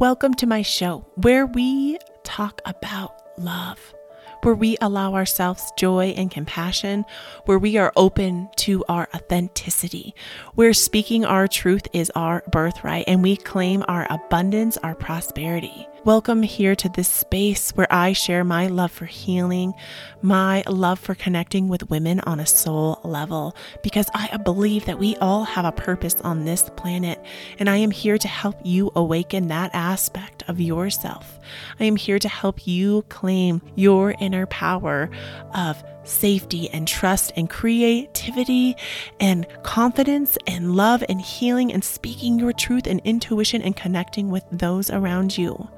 Welcome to my show where we talk about love, where we allow ourselves joy and compassion, where we are open to our authenticity, where speaking our truth is our birthright and we claim our abundance, our prosperity. Welcome here to this space where I share my love for healing, my love for connecting with women on a soul level, because I believe that we all have a purpose on this planet, and I am here to help you awaken that aspect of yourself. I am here to help you claim your inner power of safety and trust and creativity and confidence and love and healing and speaking your truth and intuition and connecting with those around you.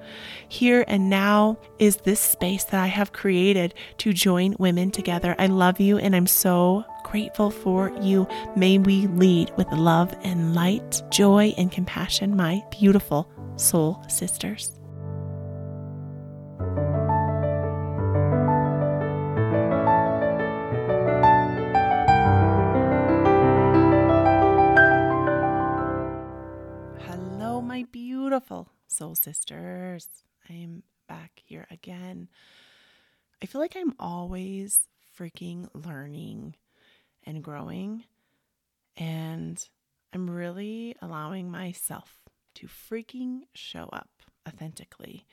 Here and now is this space that I have created to join women together. I love you and I'm so grateful for you. May we lead with love and light, joy and compassion, my beautiful soul sisters. Beautiful soul sisters. I'm back here again. I feel like I'm always freaking learning and growing, and I'm really allowing myself to freaking show up authentically.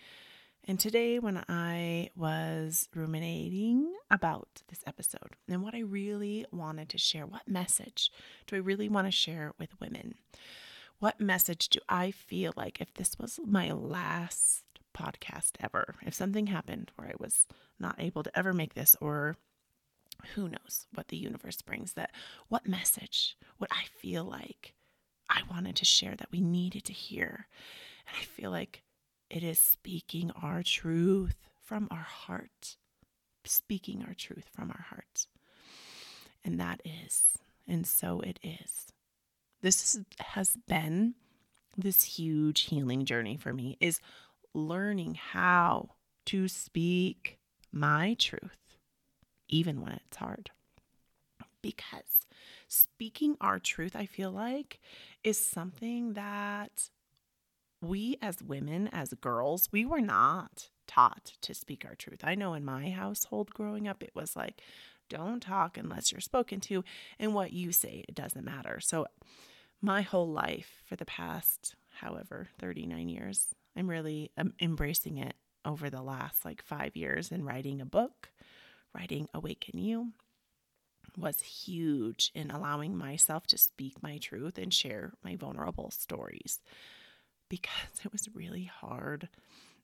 And today, when I was ruminating about this episode and what I really wanted to share, what message do I really want to share with women? What message do I feel like if this was my last podcast ever, if something happened where I was not able to ever make this, or who knows what the universe brings, that what message would I feel like I wanted to share that we needed to hear? And I feel like it is speaking our truth from our heart, speaking our truth from our heart. And that is, and so it is this has been this huge healing journey for me is learning how to speak my truth even when it's hard. Because speaking our truth i feel like is something that we as women as girls we were not taught to speak our truth. I know in my household growing up it was like don't talk unless you're spoken to and what you say it doesn't matter. So my whole life for the past, however, 39 years. I'm really um, embracing it over the last like five years and writing a book, writing Awaken You was huge in allowing myself to speak my truth and share my vulnerable stories because it was really hard.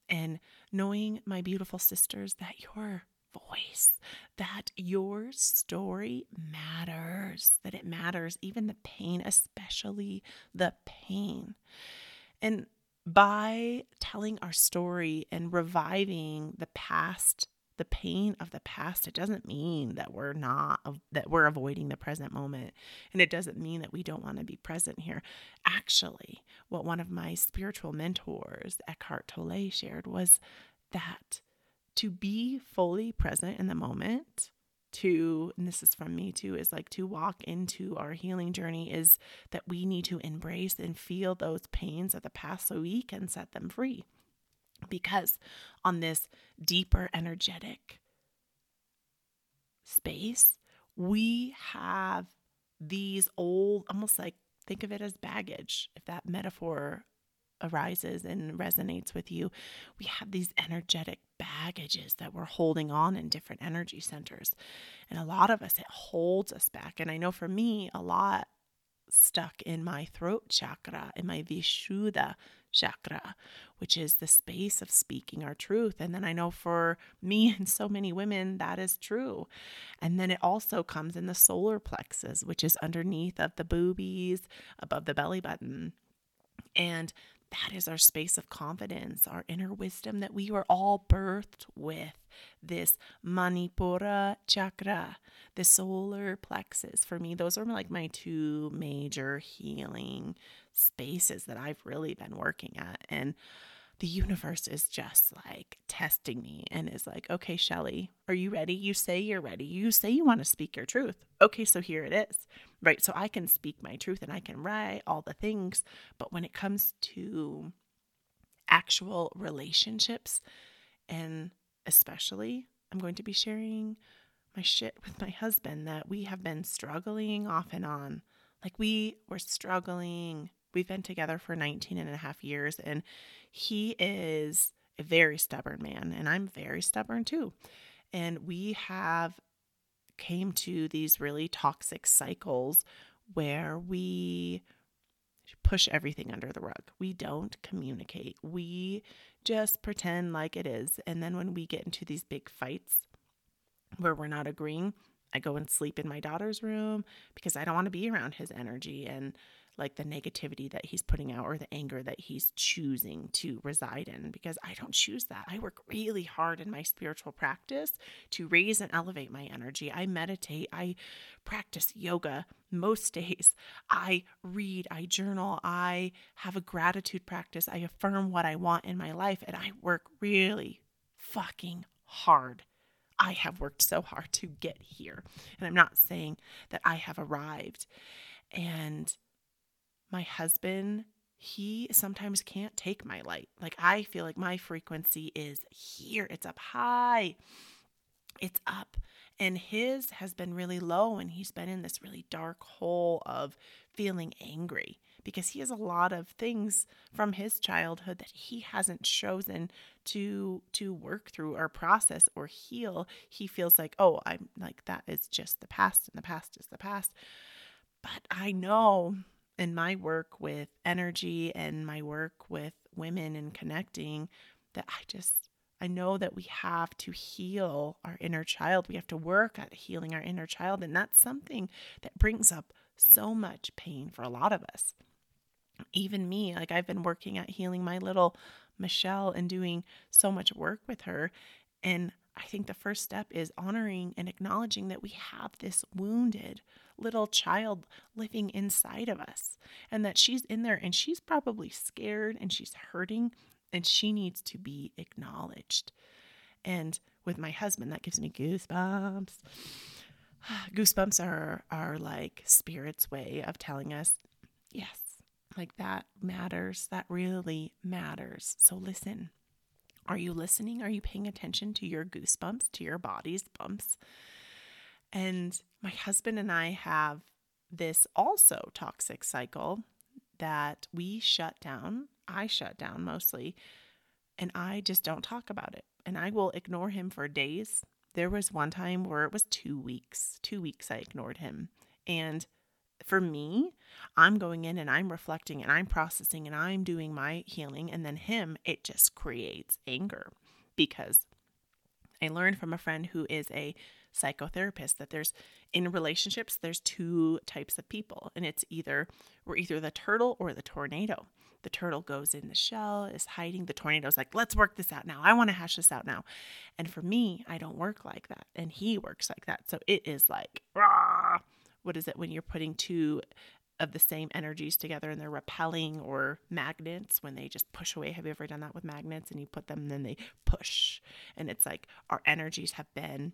And knowing my beautiful sisters that you're voice, that your story matters, that it matters, even the pain, especially the pain. And by telling our story and reviving the past the pain of the past it doesn't mean that we're not that we're avoiding the present moment and it doesn't mean that we don't want to be present here actually what one of my spiritual mentors eckhart tolle shared was that to be fully present in the moment to and this is from me too is like to walk into our healing journey is that we need to embrace and feel those pains of the past so we can set them free. Because on this deeper energetic space we have these old almost like think of it as baggage if that metaphor arises and resonates with you, we have these energetic baggages that we're holding on in different energy centers. And a lot of us, it holds us back. And I know for me, a lot stuck in my throat chakra, in my Vishuddha chakra, which is the space of speaking our truth. And then I know for me and so many women, that is true. And then it also comes in the solar plexus, which is underneath of the boobies, above the belly button. And that is our space of confidence, our inner wisdom that we were all birthed with. This Manipura chakra, the solar plexus. For me, those are like my two major healing spaces that I've really been working at. And the universe is just like testing me and is like, okay, Shelly, are you ready? You say you're ready. You say you want to speak your truth. Okay, so here it is, right? So I can speak my truth and I can write all the things. But when it comes to actual relationships. And especially, I'm going to be sharing my shit with my husband that we have been struggling off and on. Like we were struggling. We've been together for 19 and a half years, and he is a very stubborn man, and I'm very stubborn too. And we have came to these really toxic cycles where we push everything under the rug. We don't communicate. We just pretend like it is. And then when we get into these big fights where we're not agreeing, I go and sleep in my daughter's room because I don't want to be around his energy and like the negativity that he's putting out or the anger that he's choosing to reside in because I don't choose that. I work really hard in my spiritual practice to raise and elevate my energy. I meditate, I practice yoga most days. I read, I journal, I have a gratitude practice. I affirm what I want in my life and I work really fucking hard. I have worked so hard to get here. And I'm not saying that I have arrived. And my husband, he sometimes can't take my light. Like I feel like my frequency is here, it's up high, it's up. And his has been really low, and he's been in this really dark hole of feeling angry because he has a lot of things from his childhood that he hasn't chosen to to work through or process or heal he feels like oh i'm like that is just the past and the past is the past but i know in my work with energy and my work with women and connecting that I just I know that we have to heal our inner child. We have to work at healing our inner child and that's something that brings up so much pain for a lot of us. Even me, like I've been working at healing my little Michelle and doing so much work with her and I think the first step is honoring and acknowledging that we have this wounded little child living inside of us and that she's in there and she's probably scared and she's hurting and she needs to be acknowledged. And with my husband, that gives me goosebumps. Goosebumps are are like spirit's way of telling us, yes, like that matters. That really matters. So listen. Are you listening? Are you paying attention to your goosebumps, to your body's bumps? And my husband and I have this also toxic cycle that we shut down. I shut down mostly, and I just don't talk about it. And I will ignore him for days. There was one time where it was two weeks. Two weeks I ignored him. And for me, I'm going in and I'm reflecting and I'm processing and I'm doing my healing. And then him, it just creates anger because I learned from a friend who is a psychotherapist that there's in relationships, there's two types of people. And it's either we're either the turtle or the tornado. The turtle goes in the shell, is hiding. The tornado's like, let's work this out now. I want to hash this out now. And for me, I don't work like that. And he works like that. So it is like, Rah! What is it when you're putting two of the same energies together and they're repelling or magnets when they just push away. Have you ever done that with magnets and you put them and then they push? And it's like our energies have been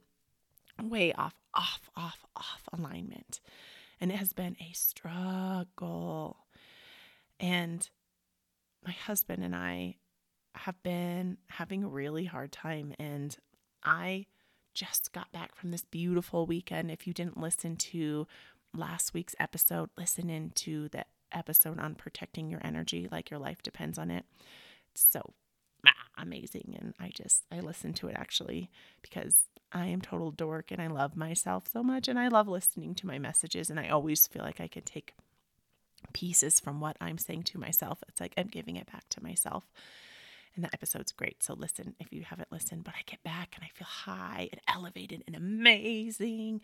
way off, off, off, off alignment. And it has been a struggle. And my husband and I have been having a really hard time. And I just got back from this beautiful weekend. If you didn't listen to last week's episode, listen into the episode on protecting your energy, like your life depends on it. So ah, amazing. And I just, I listened to it actually because I am total dork and I love myself so much. And I love listening to my messages. And I always feel like I can take pieces from what I'm saying to myself. It's like I'm giving it back to myself. And that episode's great. So listen if you haven't listened. But I get back and I feel high and elevated and amazing.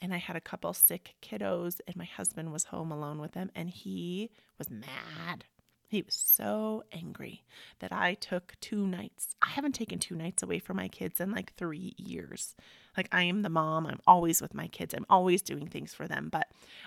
And I had a couple sick kiddos, and my husband was home alone with them, and he was mad. He was so angry that I took two nights. I haven't taken two nights away from my kids in like three years. Like, I am the mom. I'm always with my kids. I'm always doing things for them. But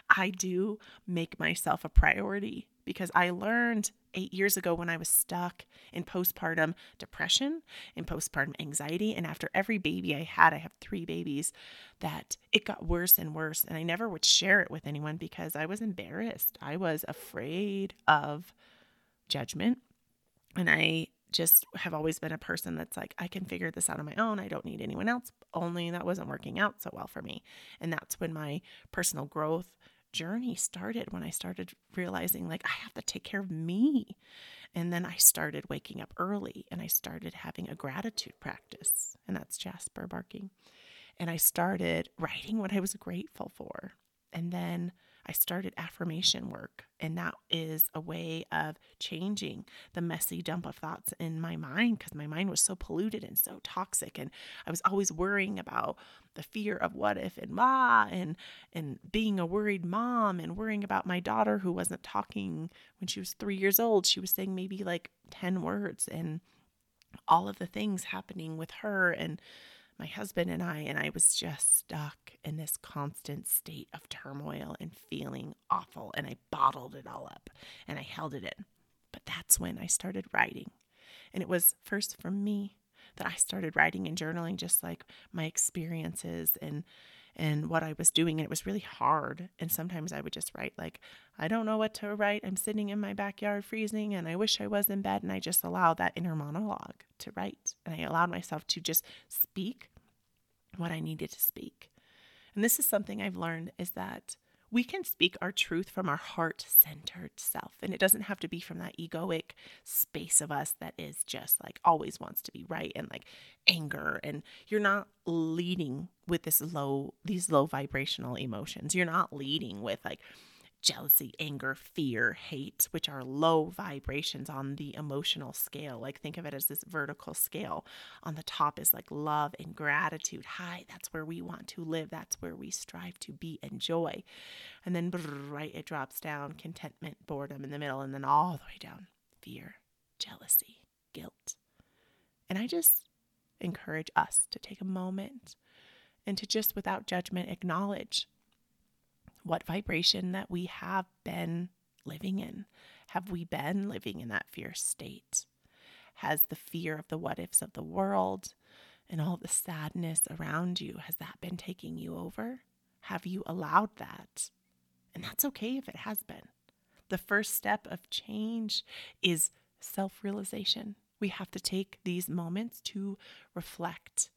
I do make myself a priority because I learned eight years ago when I was stuck in postpartum depression and postpartum anxiety. And after every baby I had, I have three babies, that it got worse and worse. And I never would share it with anyone because I was embarrassed. I was afraid of judgment. And I just have always been a person that's like, I can figure this out on my own. I don't need anyone else. Only that wasn't working out so well for me. And that's when my personal growth journey started, when I started realizing, like, I have to take care of me. And then I started waking up early and I started having a gratitude practice. And that's Jasper barking. And I started writing what I was grateful for. And then I started affirmation work, and that is a way of changing the messy dump of thoughts in my mind because my mind was so polluted and so toxic, and I was always worrying about the fear of what if and ma, and and being a worried mom, and worrying about my daughter who wasn't talking when she was three years old. She was saying maybe like ten words, and all of the things happening with her and my husband and I, and I was just stuck in this constant state of turmoil and feeling awful. And I bottled it all up and I held it in. But that's when I started writing. And it was first for me that I started writing and journaling just like my experiences and and what I was doing and it was really hard and sometimes I would just write like I don't know what to write I'm sitting in my backyard freezing and I wish I was in bed and I just allowed that inner monologue to write and I allowed myself to just speak what I needed to speak. And this is something I've learned is that we can speak our truth from our heart centered self. And it doesn't have to be from that egoic space of us that is just like always wants to be right and like anger. And you're not leading with this low, these low vibrational emotions. You're not leading with like, jealousy, anger, fear, hate, which are low vibrations on the emotional scale. Like think of it as this vertical scale. On the top is like love and gratitude. High, that's where we want to live. That's where we strive to be and joy. And then right, it drops down contentment, boredom in the middle, and then all the way down fear, jealousy, guilt. And I just encourage us to take a moment and to just without judgment acknowledge what vibration that we have been living in. Have we been living in that fear state? Has the fear of the what ifs of the world and all the sadness around you, has that been taking you over? Have you allowed that? And that's okay if it has been. The first step of change is self realization. We have to take these moments to reflect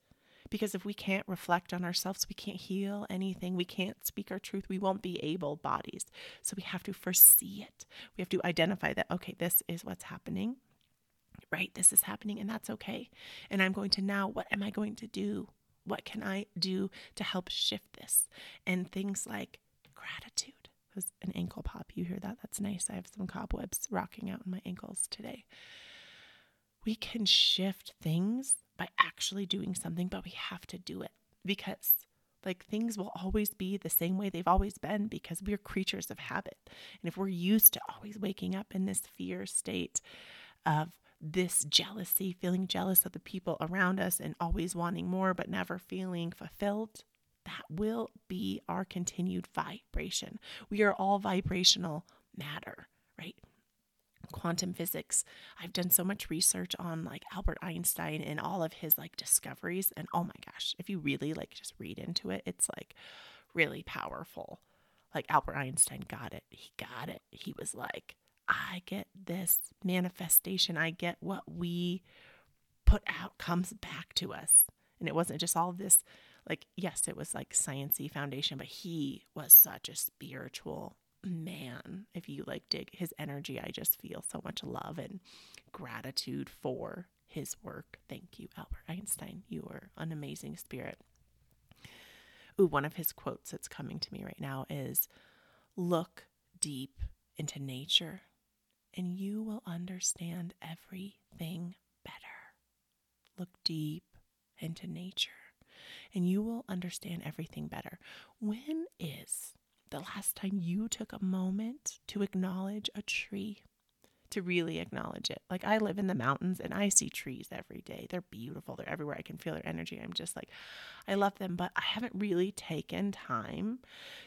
because if we can't reflect on ourselves, we can't heal anything. We can't speak our truth. We won't be able bodies. So we have to first see it. We have to identify that, okay, this is what's happening, right? This is happening, and that's okay. And I'm going to now, what am I going to do? What can I do to help shift this? And things like gratitude. Was an ankle pop. You hear that? That's nice. I have some cobwebs rocking out in my ankles today. We can shift things by actually doing something, but we have to do it because like things will always be the same way they've always been because we're creatures of habit. And if we're used to always waking up in this fear state of this jealousy, feeling jealous of the people around us and always wanting more but never feeling fulfilled, that will be our continued vibration. We are all vibrational matter, right? Quantum physics. I've done so much research on like Albert Einstein and all of his like discoveries and oh my gosh, if you really like just read into it, it's like really powerful. Like Albert Einstein got it. He got it. He was like, I get this manifestation. I get what we put out comes back to us. And it wasn't just all this like yes, it was like sciency foundation, but he was such a spiritual man, you like dig his energy, I just feel so much love and gratitude for his work. Thank you, Albert Einstein. You are an amazing spirit. Ooh, one of his quotes that's coming to me right now is Look deep into nature and you will understand everything better. Look deep into nature and you will understand everything better. When is the last time you took a moment to acknowledge a tree, to really acknowledge it. Like I live in the mountains and I see trees every day. They're beautiful. They're everywhere. I can feel their energy. I'm just like, I love them, but I haven't really taken time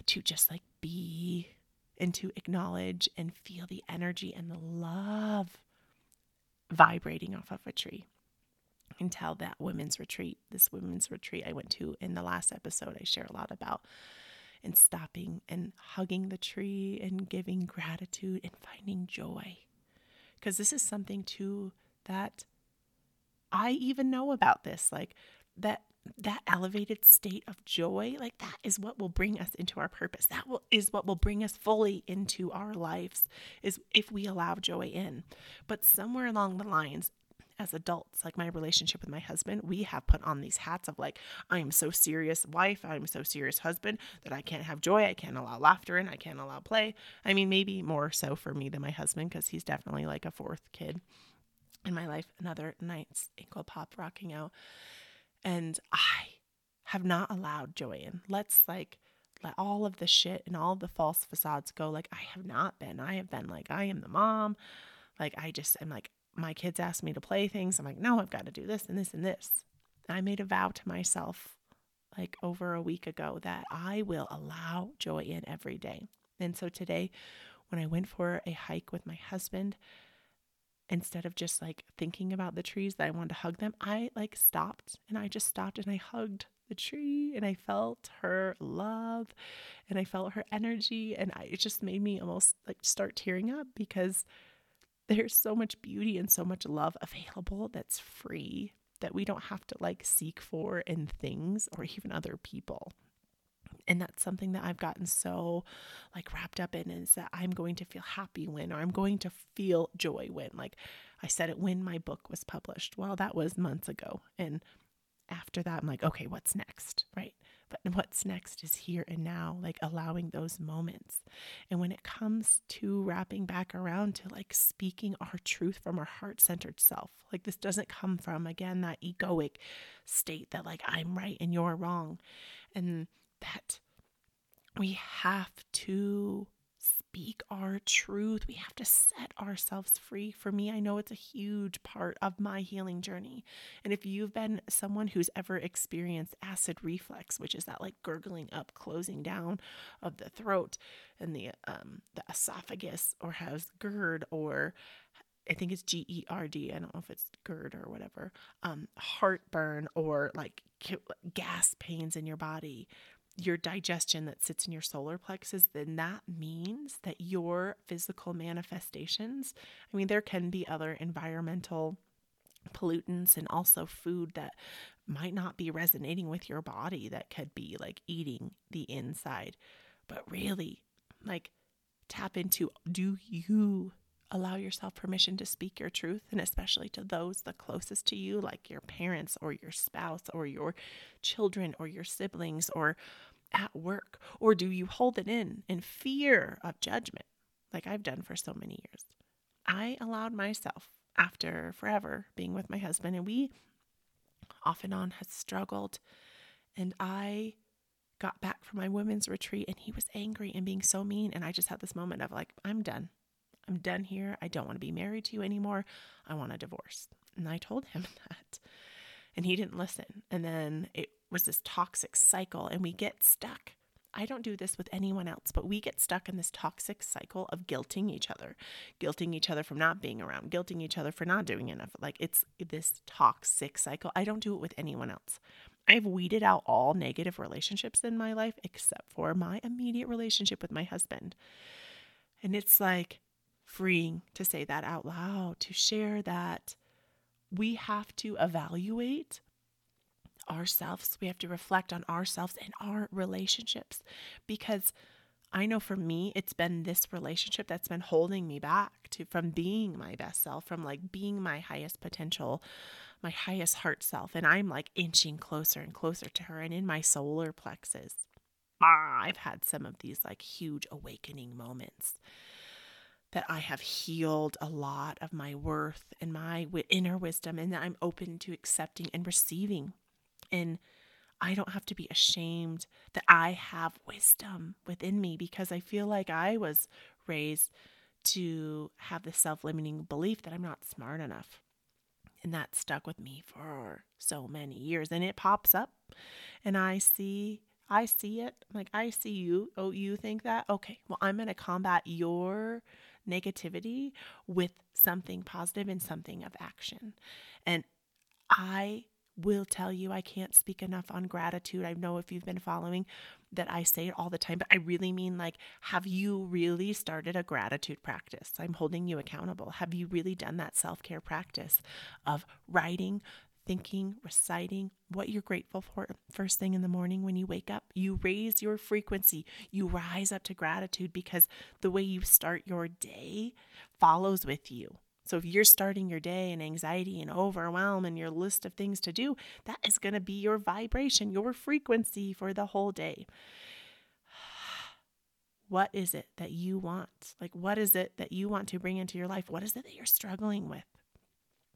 to just like be and to acknowledge and feel the energy and the love vibrating off of a tree until that women's retreat, this women's retreat I went to in the last episode, I share a lot about and stopping and hugging the tree and giving gratitude and finding joy. Because this is something too that I even know about this. Like that that elevated state of joy, like that is what will bring us into our purpose. That will is what will bring us fully into our lives is if we allow joy in. But somewhere along the lines, as adults, like my relationship with my husband, we have put on these hats of like, I am so serious wife, I'm so serious husband that I can't have joy, I can't allow laughter and I can't allow play. I mean, maybe more so for me than my husband because he's definitely like a fourth kid in my life. Another night's ankle pop rocking out. And I have not allowed joy in. Let's like let all of the shit and all the false facades go. Like, I have not been. I have been like, I am the mom. Like, I just am like, my kids ask me to play things. I'm like, no, I've got to do this and this and this. I made a vow to myself like over a week ago that I will allow joy in every day. And so today, when I went for a hike with my husband, instead of just like thinking about the trees that I wanted to hug them, I like stopped and I just stopped and I hugged the tree and I felt her love and I felt her energy. And I, it just made me almost like start tearing up because there's so much beauty and so much love available that's free that we don't have to like seek for in things or even other people. And that's something that I've gotten so like wrapped up in is that I'm going to feel happy when, or I'm going to feel joy when. Like I said it when my book was published. Well, that was months ago. And after that, I'm like, okay, what's next? Right. But what's next is here and now, like allowing those moments. And when it comes to wrapping back around to like speaking our truth from our heart centered self, like this doesn't come from, again, that egoic state that like I'm right and you're wrong. And that we have to speak our truth. We have to set ourselves free. For me, I know it's a huge part of my healing journey. And if you've been someone who's ever experienced acid reflux, which is that like gurgling up, closing down of the throat and the um the esophagus or has GERD or I think it's G E R D. I don't know if it's GERD or whatever. Um, heartburn or like gas pains in your body, your digestion that sits in your solar plexus, then that means that your physical manifestations, I mean, there can be other environmental pollutants and also food that might not be resonating with your body that could be like eating the inside. But really, like, tap into do you allow yourself permission to speak your truth, and especially to those the closest to you, like your parents or your spouse or your children or your siblings or at work? Or do you hold it in in fear of judgment, like I've done for so many years? I allowed myself, after forever being with my husband, and we off and on had struggled, and I got back from my women's retreat and he was angry and being so mean. And I just had this moment of like, I'm done. I'm done here. I don't want to be married to you anymore. I want a divorce. And I told him that. And he didn't listen. And then it was this toxic cycle, and we get stuck. I don't do this with anyone else, but we get stuck in this toxic cycle of guilting each other, guilting each other from not being around, guilting each other for not doing enough. Like it's this toxic cycle. I don't do it with anyone else. I've weeded out all negative relationships in my life except for my immediate relationship with my husband. And it's like, freeing to say that out loud, to share that we have to evaluate ourselves. We have to reflect on ourselves and our relationships because I know for me, it's been this relationship that's been holding me back to from being my best self, from like being my highest potential, my highest heart self. And I'm like inching closer and closer to her. And in my solar plexus, I've had some of these like huge awakening moments that I have healed a lot of my worth and my inner wisdom, and that I'm open to accepting and receiving. And I don't have to be ashamed that I have wisdom within me because I feel like I was raised to have the self limiting belief that I'm not smart enough. And that stuck with me for so many years. And it pops up, and I see I see it. like, I see you. Oh, you think that? Okay. Well, I'm going to combat your negativity with something positive and something of action. And I will tell you I can't speak enough on gratitude. I know if you've been following that I say it all the time, but I really mean like, have you really started a gratitude practice? I'm holding you accountable. Have you really done that self care practice of writing thinking, reciting what you're grateful for first thing in the morning when you wake up. You raise your frequency. You rise up to gratitude because the way you start your day follows with you. So if you're starting your day in anxiety and overwhelm and your list of things to do, that is going to be your vibration, your frequency for the whole day. What is it that you want? Like, what is it that you want to bring into your life? What is it that you're struggling with?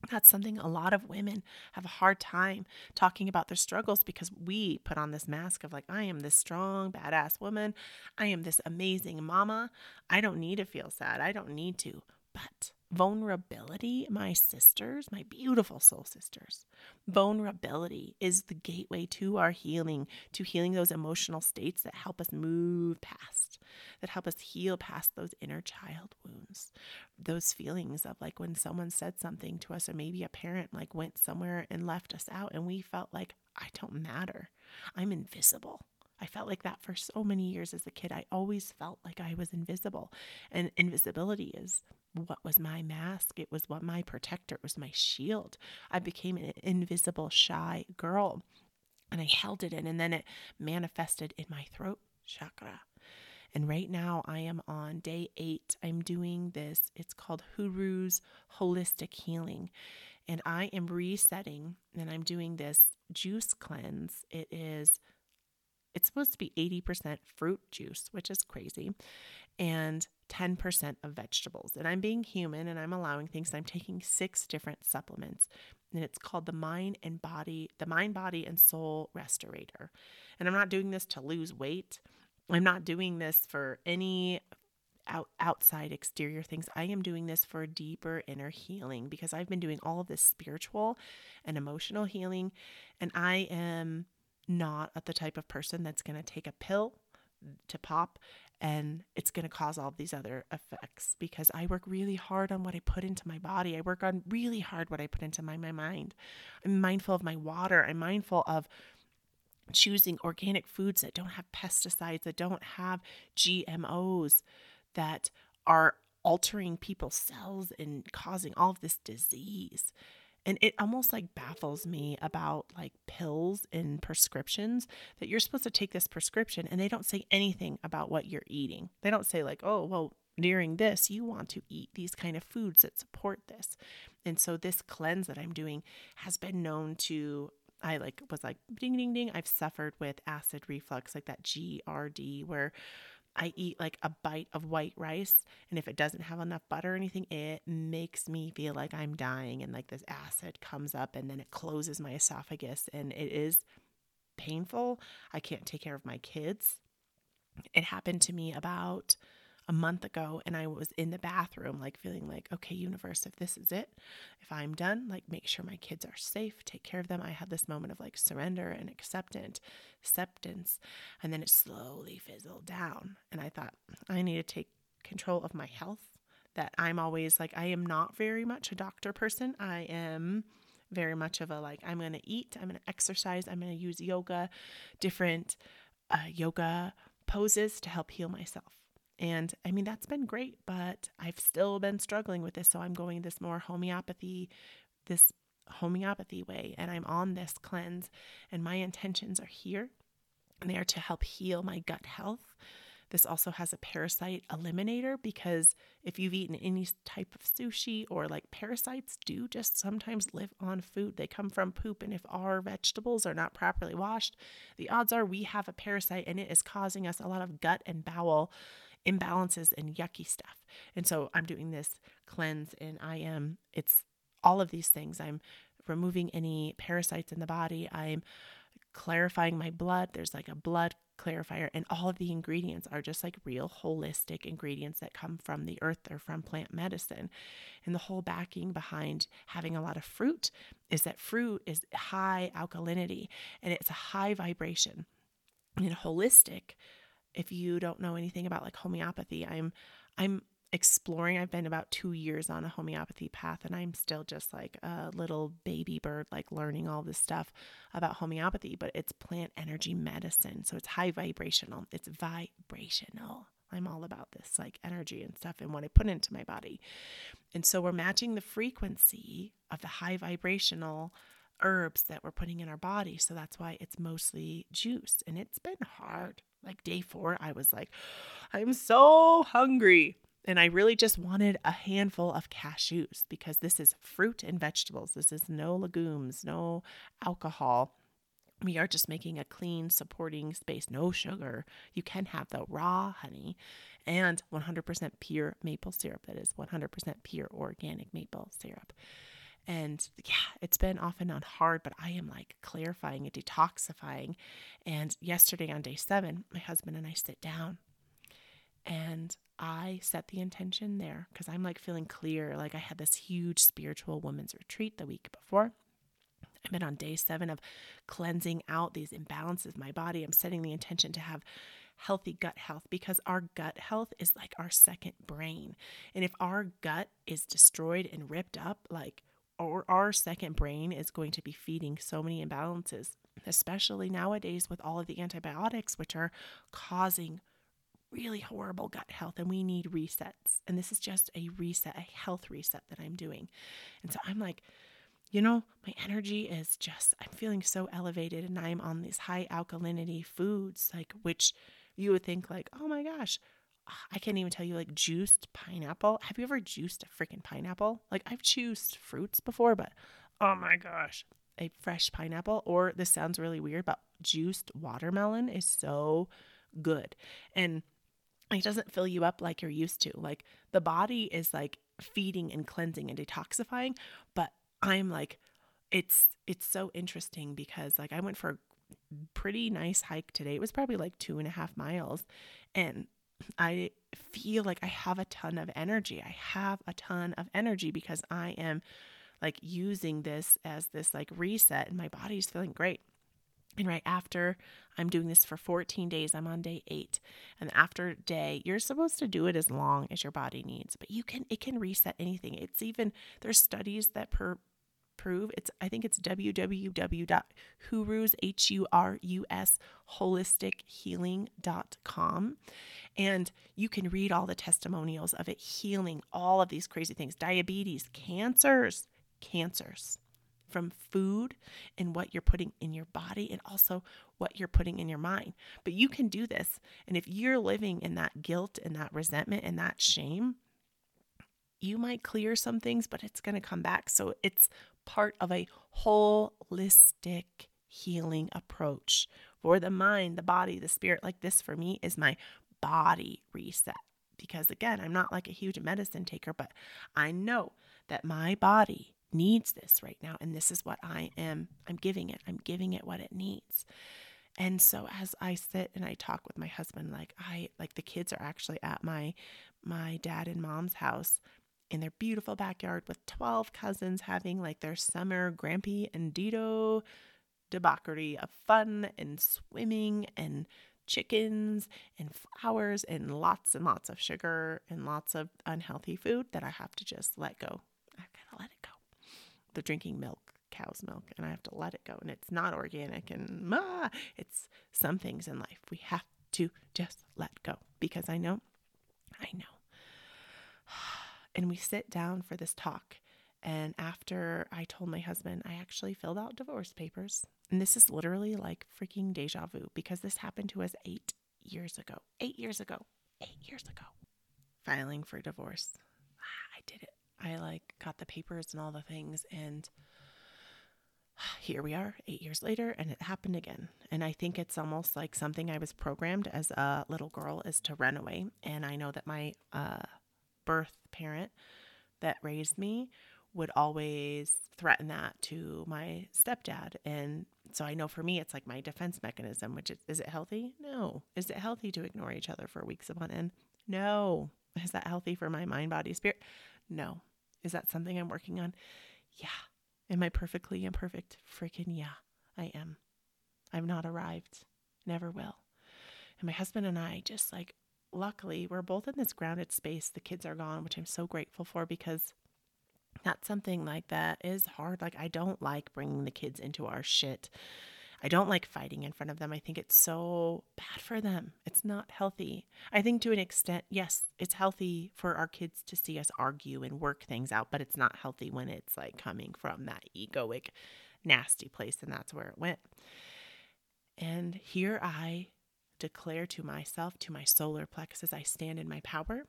That's something a lot of women have a hard time talking about their struggles because we put on this mask of like, I am this strong, badass woman. I am this amazing mama. I don't need to feel sad. I don't need to. But vulnerability, my sisters, my beautiful soul sisters, vulnerability is the gateway to our healing, to healing those emotional states that help us move past, that help us heal past those inner child wounds, those feelings of like when someone said something to us, or maybe a parent like went somewhere and left us out, and we felt like, I don't matter. I'm invisible. I felt like that for so many years as a kid. I always felt like I was invisible. And invisibility is what was my mask. It was what my protector, it was my shield. I became an invisible, shy girl. And I held it in, and then it manifested in my throat chakra. And right now I am on day eight. I'm doing this. It's called Huru's Holistic Healing. And I am resetting and I'm doing this juice cleanse. It is it's supposed to be 80% fruit juice, which is crazy, and 10% of vegetables. And I'm being human and I'm allowing things. I'm taking six different supplements. And it's called the Mind and Body, the Mind, Body, and Soul Restorator. And I'm not doing this to lose weight. I'm not doing this for any out, outside exterior things. I am doing this for deeper inner healing because I've been doing all of this spiritual and emotional healing. And I am not the type of person that's going to take a pill to pop and it's going to cause all these other effects because I work really hard on what I put into my body. I work on really hard what I put into my, my mind. I'm mindful of my water. I'm mindful of choosing organic foods that don't have pesticides, that don't have GMOs, that are altering people's cells and causing all of this disease. And it almost like baffles me about like pills and prescriptions that you're supposed to take this prescription and they don't say anything about what you're eating. They don't say, like, oh, well, during this, you want to eat these kind of foods that support this. And so this cleanse that I'm doing has been known to I like was like ding ding ding. I've suffered with acid reflux, like that GRD, where I eat like a bite of white rice, and if it doesn't have enough butter or anything, it makes me feel like I'm dying, and like this acid comes up, and then it closes my esophagus, and it is painful. I can't take care of my kids. It happened to me about a month ago and I was in the bathroom, like feeling like, okay, universe, if this is it, if I'm done, like make sure my kids are safe, take care of them. I had this moment of like surrender and acceptance, acceptance, and then it slowly fizzled down. And I thought, I need to take control of my health. That I'm always like, I am not very much a doctor person. I am very much of a like, I'm going to eat, I'm going to exercise, I'm going to use yoga, different uh, yoga poses to help heal myself. And I mean, that's been great, but I've still been struggling with this. So I'm going this more homeopathy, this homeopathy way, and I'm on this cleanse, and my intentions are here. And they are to help heal my gut health. This also has a parasite eliminator because if you've eaten any type of sushi or like parasites do just sometimes live on food. They come from poop. And if our vegetables are not properly washed, the odds are we have a parasite and it is causing us a lot of gut and bowel imbalances and yucky stuff. And so I'm doing this cleanse and I am, it's all of these things. I'm removing any parasites in the body. I'm clarifying my blood. There's like a blood clarifier, and all of the ingredients are just like real holistic ingredients that come from the earth or from plant medicine. And the whole backing behind having a lot of fruit is that fruit is high alkalinity and it's a high vibration. And holistic if you don't know anything about like homeopathy, I'm I'm exploring. I've been about 2 years on a homeopathy path and I'm still just like a little baby bird like learning all this stuff about homeopathy, but it's plant energy medicine. So it's high vibrational. It's vibrational. I'm all about this like energy and stuff and what I put into my body. And so we're matching the frequency of the high vibrational herbs that we're putting in our body. So that's why it's mostly juice. And it's been hard. Like day four, I was like, I'm so hungry. And I really just wanted a handful of cashews because this is fruit and vegetables. This is no legumes, no alcohol. We are just making a clean, supporting space, no sugar. You can have the raw honey and 100% pure maple syrup. That is 100% pure organic maple syrup. And yeah, it's been off and on hard, but I am like clarifying and detoxifying. And yesterday on day seven, my husband and I sit down and I set the intention there because I'm like feeling clear. Like I had this huge spiritual women's retreat the week before. I've been on day seven of cleansing out these imbalances in my body. I'm setting the intention to have healthy gut health because our gut health is like our second brain. And if our gut is destroyed and ripped up, like or our second brain is going to be feeding so many imbalances, especially nowadays with all of the antibiotics, which are causing really horrible gut health and we need resets. And this is just a reset, a health reset that I'm doing. And so I'm like, you know, my energy is just, I'm feeling so elevated and I'm on these high alkalinity foods, like, which you would think, like, oh my gosh, I can't even tell you, like, juiced pineapple. Have you ever juiced a freaking pineapple? Like, I've juiced fruits before, but oh my gosh, a fresh pineapple, or this sounds really weird, but juiced watermelon is so good. And it doesn't fill you up like you're used to. Like the body is like feeding and cleansing and detoxifying, but I'm like it's it's so interesting because like I went for a pretty nice hike today. It was probably like two and a half miles. And I feel like I have a ton of energy. I have a ton of energy because I am like using this as this like reset and my body's feeling great. And right after I'm doing this for 14 days, I'm on day eight. And after day, you're supposed to do it as long as your body needs, but you can, it can reset anything. It's even, there's studies that per, it's, I think it's www.hurus. And you can read all the testimonials of it healing all of these crazy things diabetes, cancers, cancers from food and what you're putting in your body and also what you're putting in your mind. But you can do this. And if you're living in that guilt and that resentment and that shame, you might clear some things, but it's going to come back. So it's part of a holistic healing approach for the mind, the body, the spirit. Like this for me is my body reset. Because again, I'm not like a huge medicine taker, but I know that my body needs this right now and this is what I am I'm giving it. I'm giving it what it needs. And so as I sit and I talk with my husband like I like the kids are actually at my my dad and mom's house in their beautiful backyard with 12 cousins having like their summer Grampy and Dido debauchery of fun and swimming and chickens and flowers and lots and lots of sugar and lots of unhealthy food that I have to just let go. I gotta let it go the drinking milk, cow's milk, and I have to let it go. And it's not organic and ah, it's some things in life we have to just let go because I know, I know. And we sit down for this talk. And after I told my husband, I actually filled out divorce papers. And this is literally like freaking deja vu because this happened to us eight years ago. Eight years ago. Eight years ago. Filing for divorce. Ah, I did it. I like got the papers and all the things and here we are 8 years later and it happened again. And I think it's almost like something I was programmed as a little girl is to run away and I know that my uh, birth parent that raised me would always threaten that to my stepdad and so I know for me it's like my defense mechanism which is is it healthy? No. Is it healthy to ignore each other for weeks upon end? No. Is that healthy for my mind, body, spirit? No. Is that something I'm working on? Yeah. Am I perfectly imperfect? Freaking yeah, I am. I've not arrived. Never will. And my husband and I just like, luckily, we're both in this grounded space. The kids are gone, which I'm so grateful for because that's something like that is hard. Like, I don't like bringing the kids into our shit. I don't like fighting in front of them. I think it's so bad for them. It's not healthy. I think to an extent, yes, it's healthy for our kids to see us argue and work things out, but it's not healthy when it's like coming from that egoic nasty place, and that's where it went. And here I declare to myself, to my solar plexus, I stand in my power.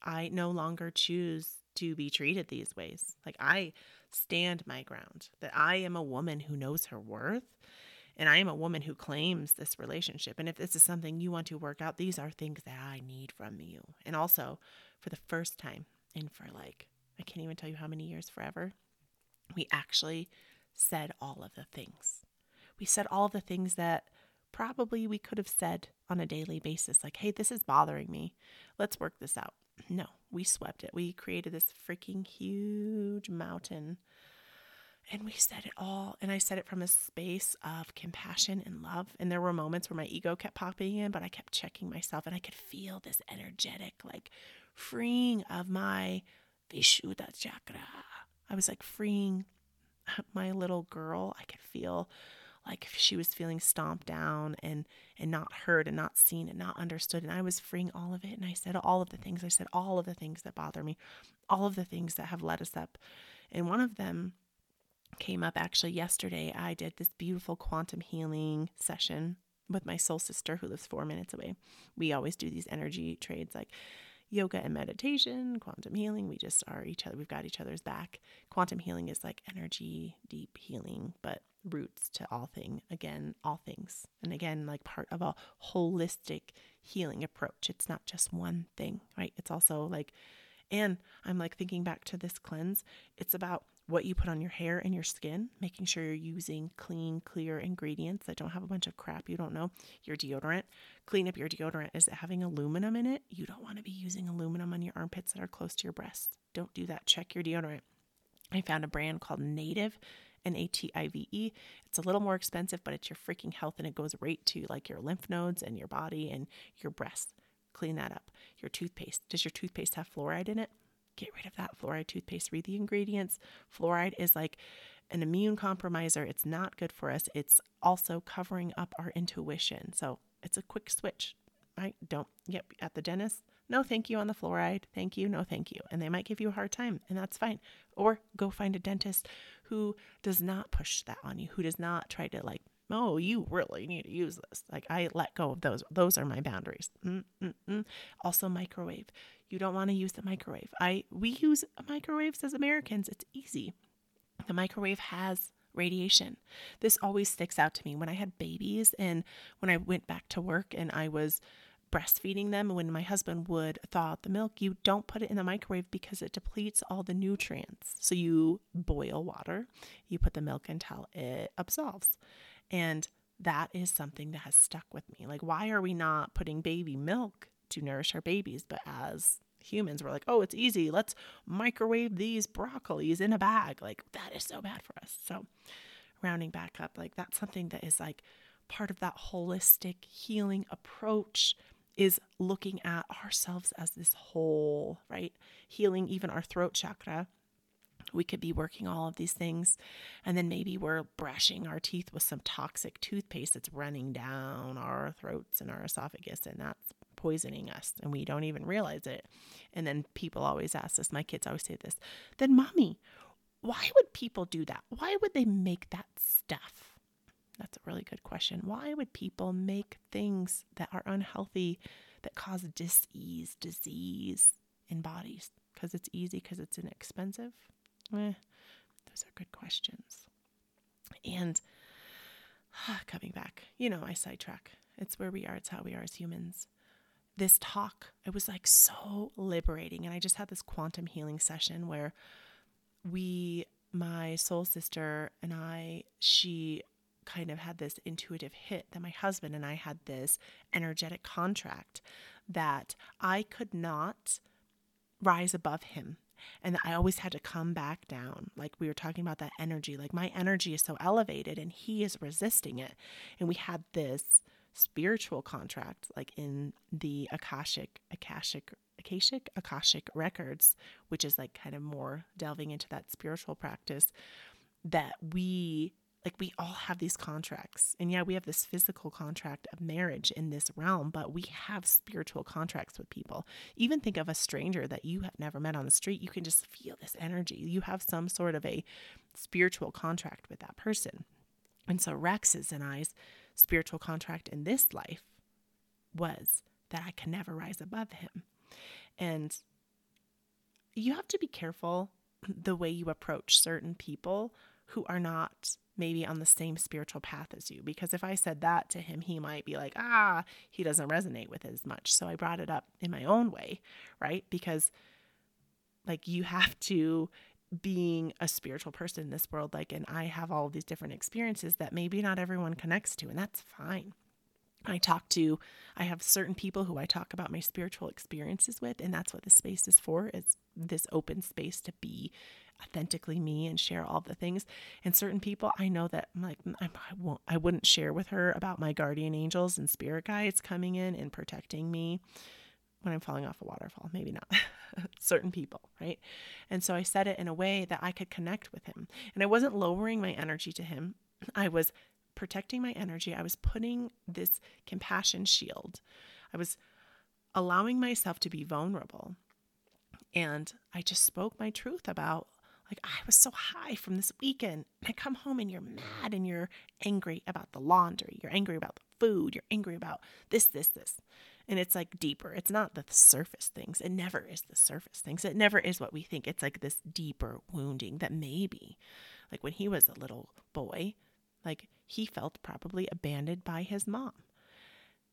I no longer choose to be treated these ways. Like I stand my ground, that I am a woman who knows her worth and I am a woman who claims this relationship. And if this is something you want to work out, these are things that I need from you. And also, for the first time, and for like, I can't even tell you how many years forever, we actually said all of the things. We said all the things that probably we could have said on a daily basis, like, hey, this is bothering me. Let's work this out. No, we swept it. We created this freaking huge mountain and we said it all. And I said it from a space of compassion and love. And there were moments where my ego kept popping in, but I kept checking myself and I could feel this energetic, like freeing of my Vishuddha chakra. I was like freeing my little girl. I could feel like she was feeling stomped down and and not heard and not seen and not understood and I was freeing all of it and I said all of the things I said all of the things that bother me all of the things that have led us up and one of them came up actually yesterday. I did this beautiful quantum healing session with my soul sister who lives four minutes away. We always do these energy trades like yoga and meditation, quantum healing. We just are each other, we've got each other's back. Quantum healing is like energy, deep healing, but roots to all thing again all things and again like part of a holistic healing approach it's not just one thing right it's also like and i'm like thinking back to this cleanse it's about what you put on your hair and your skin, making sure you're using clean, clear ingredients that don't have a bunch of crap you don't know. Your deodorant, clean up your deodorant. Is it having aluminum in it? You don't want to be using aluminum on your armpits that are close to your breasts. Don't do that. Check your deodorant. I found a brand called Native, N A T I V E. It's a little more expensive, but it's your freaking health and it goes right to like your lymph nodes and your body and your breasts. Clean that up. Your toothpaste. Does your toothpaste have fluoride in it? get rid of that fluoride toothpaste. Read the ingredients. Fluoride is like an immune compromiser. It's not good for us. It's also covering up our intuition. So it's a quick switch, right? Don't get at the dentist. No, thank you on the fluoride. Thank you. No, thank you. And they might give you a hard time, and that's fine. Or go find a dentist who does not push that on you, who does not try to like oh, you really need to use this. Like I let go of those. Those are my boundaries. Mm-mm-mm. Also, microwave. You don't want to use the microwave. I we use microwaves as Americans. It's easy. The microwave has radiation. This always sticks out to me when I had babies and when I went back to work and I was breastfeeding them when my husband would thaw out the milk you don't put it in the microwave because it depletes all the nutrients so you boil water you put the milk until it absolves and that is something that has stuck with me like why are we not putting baby milk to nourish our babies. But as humans, we're like, oh, it's easy. Let's microwave these broccolis in a bag. Like, that is so bad for us. So, rounding back up, like, that's something that is like part of that holistic healing approach is looking at ourselves as this whole, right? Healing even our throat chakra. We could be working all of these things, and then maybe we're brushing our teeth with some toxic toothpaste that's running down our throats and our esophagus, and that's poisoning us and we don't even realize it. And then people always ask us, my kids always say this, then mommy, why would people do that? Why would they make that stuff? That's a really good question. Why would people make things that are unhealthy that cause dis-ease, disease in bodies? Because it's easy, because it's inexpensive? Eh, those are good questions. And coming back, you know, I sidetrack. It's where we are, it's how we are as humans this talk, it was like so liberating. And I just had this quantum healing session where we, my soul sister and I, she kind of had this intuitive hit that my husband and I had this energetic contract that I could not rise above him and I always had to come back down. Like we were talking about that energy, like my energy is so elevated and he is resisting it. And we had this spiritual contract, like in the Akashic, Akashic, Akashic, Akashic records, which is like kind of more delving into that spiritual practice, that we Like we all have these contracts. And yeah, we have this physical contract of marriage in this realm, but we have spiritual contracts with people. Even think of a stranger that you have never met on the street. You can just feel this energy. You have some sort of a spiritual contract with that person. And so Rex's and I's spiritual contract in this life was that I can never rise above him. And you have to be careful the way you approach certain people who are not maybe on the same spiritual path as you. Because if I said that to him, he might be like, ah, he doesn't resonate with it as much. So I brought it up in my own way, right? Because like you have to being a spiritual person in this world like and I have all these different experiences that maybe not everyone connects to and that's fine. I talk to I have certain people who I talk about my spiritual experiences with and that's what the space is for is this open space to be authentically me and share all the things. And certain people, I know that I'm like I won't, I wouldn't share with her about my guardian angels and spirit guides coming in and protecting me when I'm falling off a waterfall. Maybe not. certain people, right? And so I said it in a way that I could connect with him, and I wasn't lowering my energy to him. I was protecting my energy. I was putting this compassion shield. I was allowing myself to be vulnerable. And I just spoke my truth about like, I was so high from this weekend. I come home and you're mad and you're angry about the laundry. You're angry about the food. You're angry about this, this, this. And it's like deeper. It's not the surface things. It never is the surface things. It never is what we think. It's like this deeper wounding that maybe, like when he was a little boy, like he felt probably abandoned by his mom.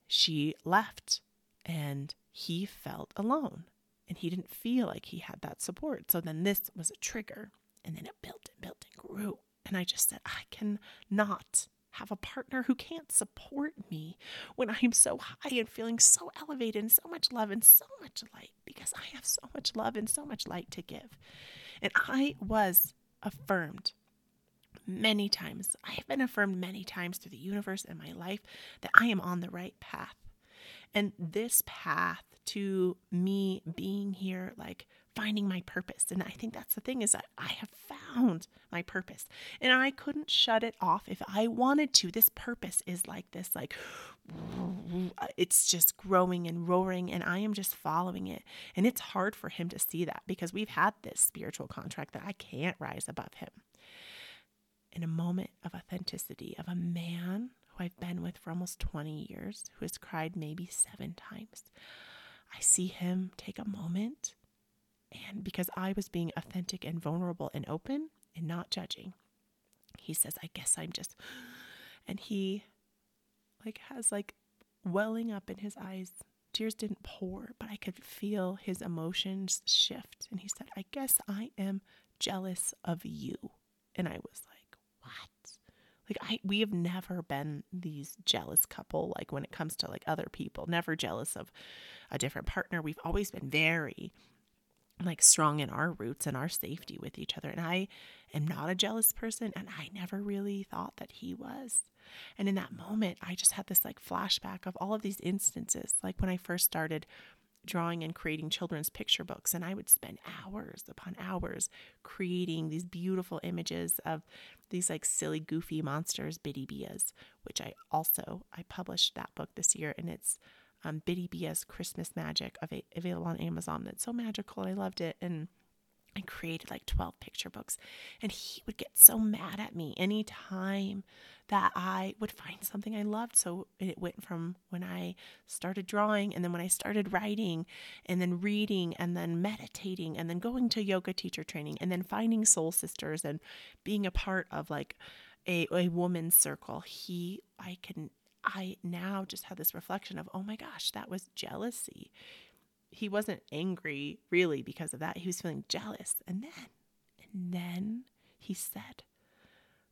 She left and he felt alone and he didn't feel like he had that support. So then this was a trigger and then it built and built and grew. And I just said, I cannot have a partner who can't support me when I'm so high and feeling so elevated and so much love and so much light because I have so much love and so much light to give. And I was affirmed many times. I have been affirmed many times through the universe and my life that I am on the right path. And this path to me being here, like finding my purpose. And I think that's the thing is that I have found my purpose and I couldn't shut it off if I wanted to. This purpose is like this, like it's just growing and roaring and I am just following it. And it's hard for him to see that because we've had this spiritual contract that I can't rise above him. In a moment of authenticity of a man who I've been with for almost 20 years, who has cried maybe seven times. I see him take a moment, and because I was being authentic and vulnerable and open and not judging, he says, I guess I'm just, and he like has like welling up in his eyes. Tears didn't pour, but I could feel his emotions shift. And he said, I guess I am jealous of you. And I was like, what? like I we have never been these jealous couple like when it comes to like other people, never jealous of a different partner. We've always been very like strong in our roots and our safety with each other. And I am not a jealous person and I never really thought that he was. And in that moment, I just had this like flashback of all of these instances like when I first started drawing and creating children's picture books. And I would spend hours upon hours creating these beautiful images of these like silly goofy monsters Biddy Bias which I also I published that book this year. And it's um, Biddy Bias Christmas Magic available on Amazon. That's so magical. I loved it. And I created like 12 picture books and he would get so mad at me anytime that I would find something I loved. So it went from when I started drawing and then when I started writing and then reading and then meditating and then going to yoga teacher training and then finding soul sisters and being a part of like a, a woman's circle. He, I can, I now just have this reflection of, oh my gosh, that was jealousy. He wasn't angry really because of that. He was feeling jealous. And then, and then he said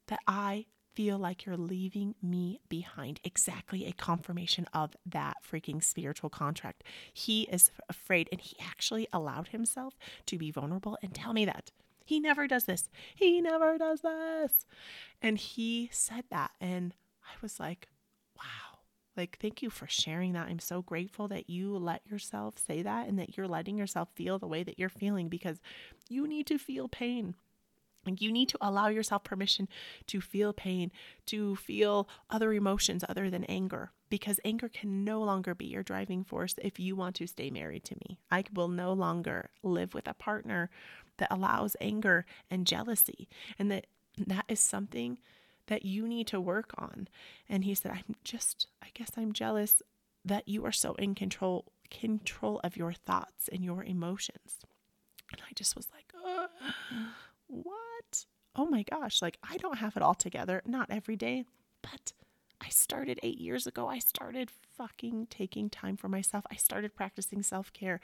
that I feel like you're leaving me behind. Exactly a confirmation of that freaking spiritual contract. He is afraid, and he actually allowed himself to be vulnerable and tell me that. He never does this. He never does this. And he said that. And I was like. Like, thank you for sharing that. I'm so grateful that you let yourself say that and that you're letting yourself feel the way that you're feeling because you need to feel pain. Like you need to allow yourself permission to feel pain, to feel other emotions other than anger, because anger can no longer be your driving force if you want to stay married to me. I will no longer live with a partner that allows anger and jealousy. And that that is something that you need to work on. And he said, I'm just, I guess I'm jealous that you are so in control control of your thoughts and your emotions. And I just was like, what? Oh my gosh, like I don't have it all together, not every day, but I started 8 years ago. I started fucking taking time for myself. I started practicing self-care.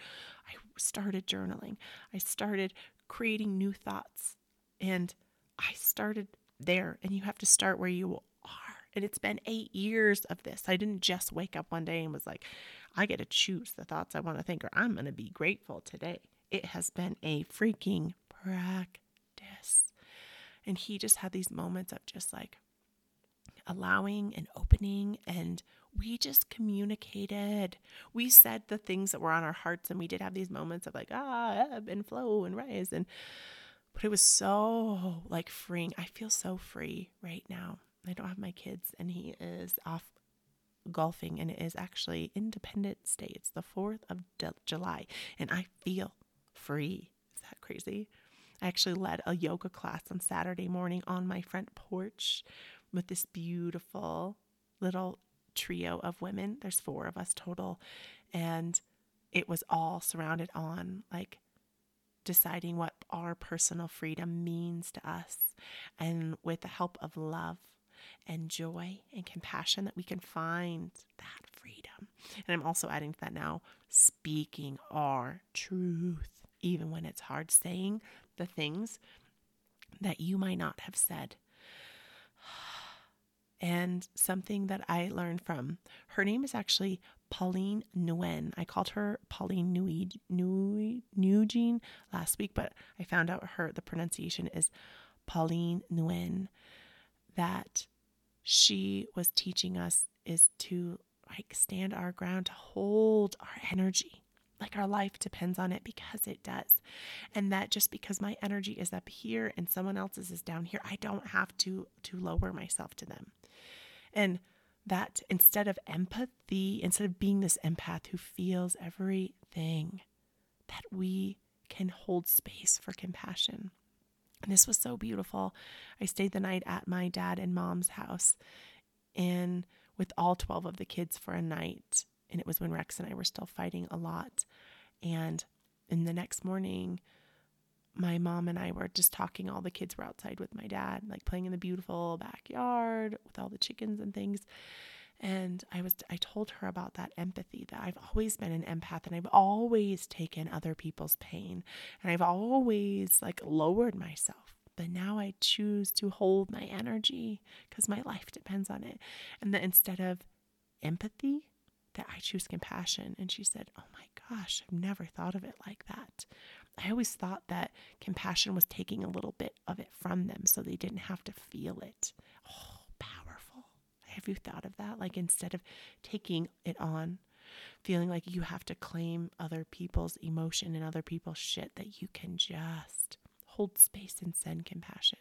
I started journaling. I started creating new thoughts. And I started there and you have to start where you are. And it's been eight years of this. I didn't just wake up one day and was like, I get to choose the thoughts I want to think, or I'm going to be grateful today. It has been a freaking practice. And he just had these moments of just like allowing and opening and we just communicated. We said the things that were on our hearts, and we did have these moments of like, ah, ebb and flow and rise. And but it was so like freeing. I feel so free right now. I don't have my kids, and he is off golfing, and it is actually Independence Day. It's the 4th of July, and I feel free. Is that crazy? I actually led a yoga class on Saturday morning on my front porch with this beautiful little trio of women. There's four of us total. And it was all surrounded on like deciding what our personal freedom means to us. And with the help of love and joy and compassion, that we can find that freedom. And I'm also adding to that now speaking our truth, even when it's hard, saying the things that you might not have said. And something that I learned from her name is actually Pauline Nguyen. I called her Pauline Nugent last week, but I found out her the pronunciation is Pauline Nguyen. That she was teaching us is to like stand our ground, to hold our energy. Like our life depends on it because it does. And that just because my energy is up here and someone else's is down here, I don't have to to lower myself to them. And that instead of empathy, instead of being this empath who feels everything, that we can hold space for compassion. And this was so beautiful. I stayed the night at my dad and mom's house and with all 12 of the kids for a night. And it was when Rex and I were still fighting a lot. And in the next morning, my mom and I were just talking. All the kids were outside with my dad, like playing in the beautiful backyard with all the chickens and things. And I was I told her about that empathy that I've always been an empath and I've always taken other people's pain and I've always like lowered myself. But now I choose to hold my energy because my life depends on it. And that instead of empathy, that I choose compassion. And she said, Oh my gosh, I've never thought of it like that. I always thought that compassion was taking a little bit of it from them so they didn't have to feel it. Oh, powerful. Have you thought of that? Like instead of taking it on, feeling like you have to claim other people's emotion and other people's shit, that you can just hold space and send compassion.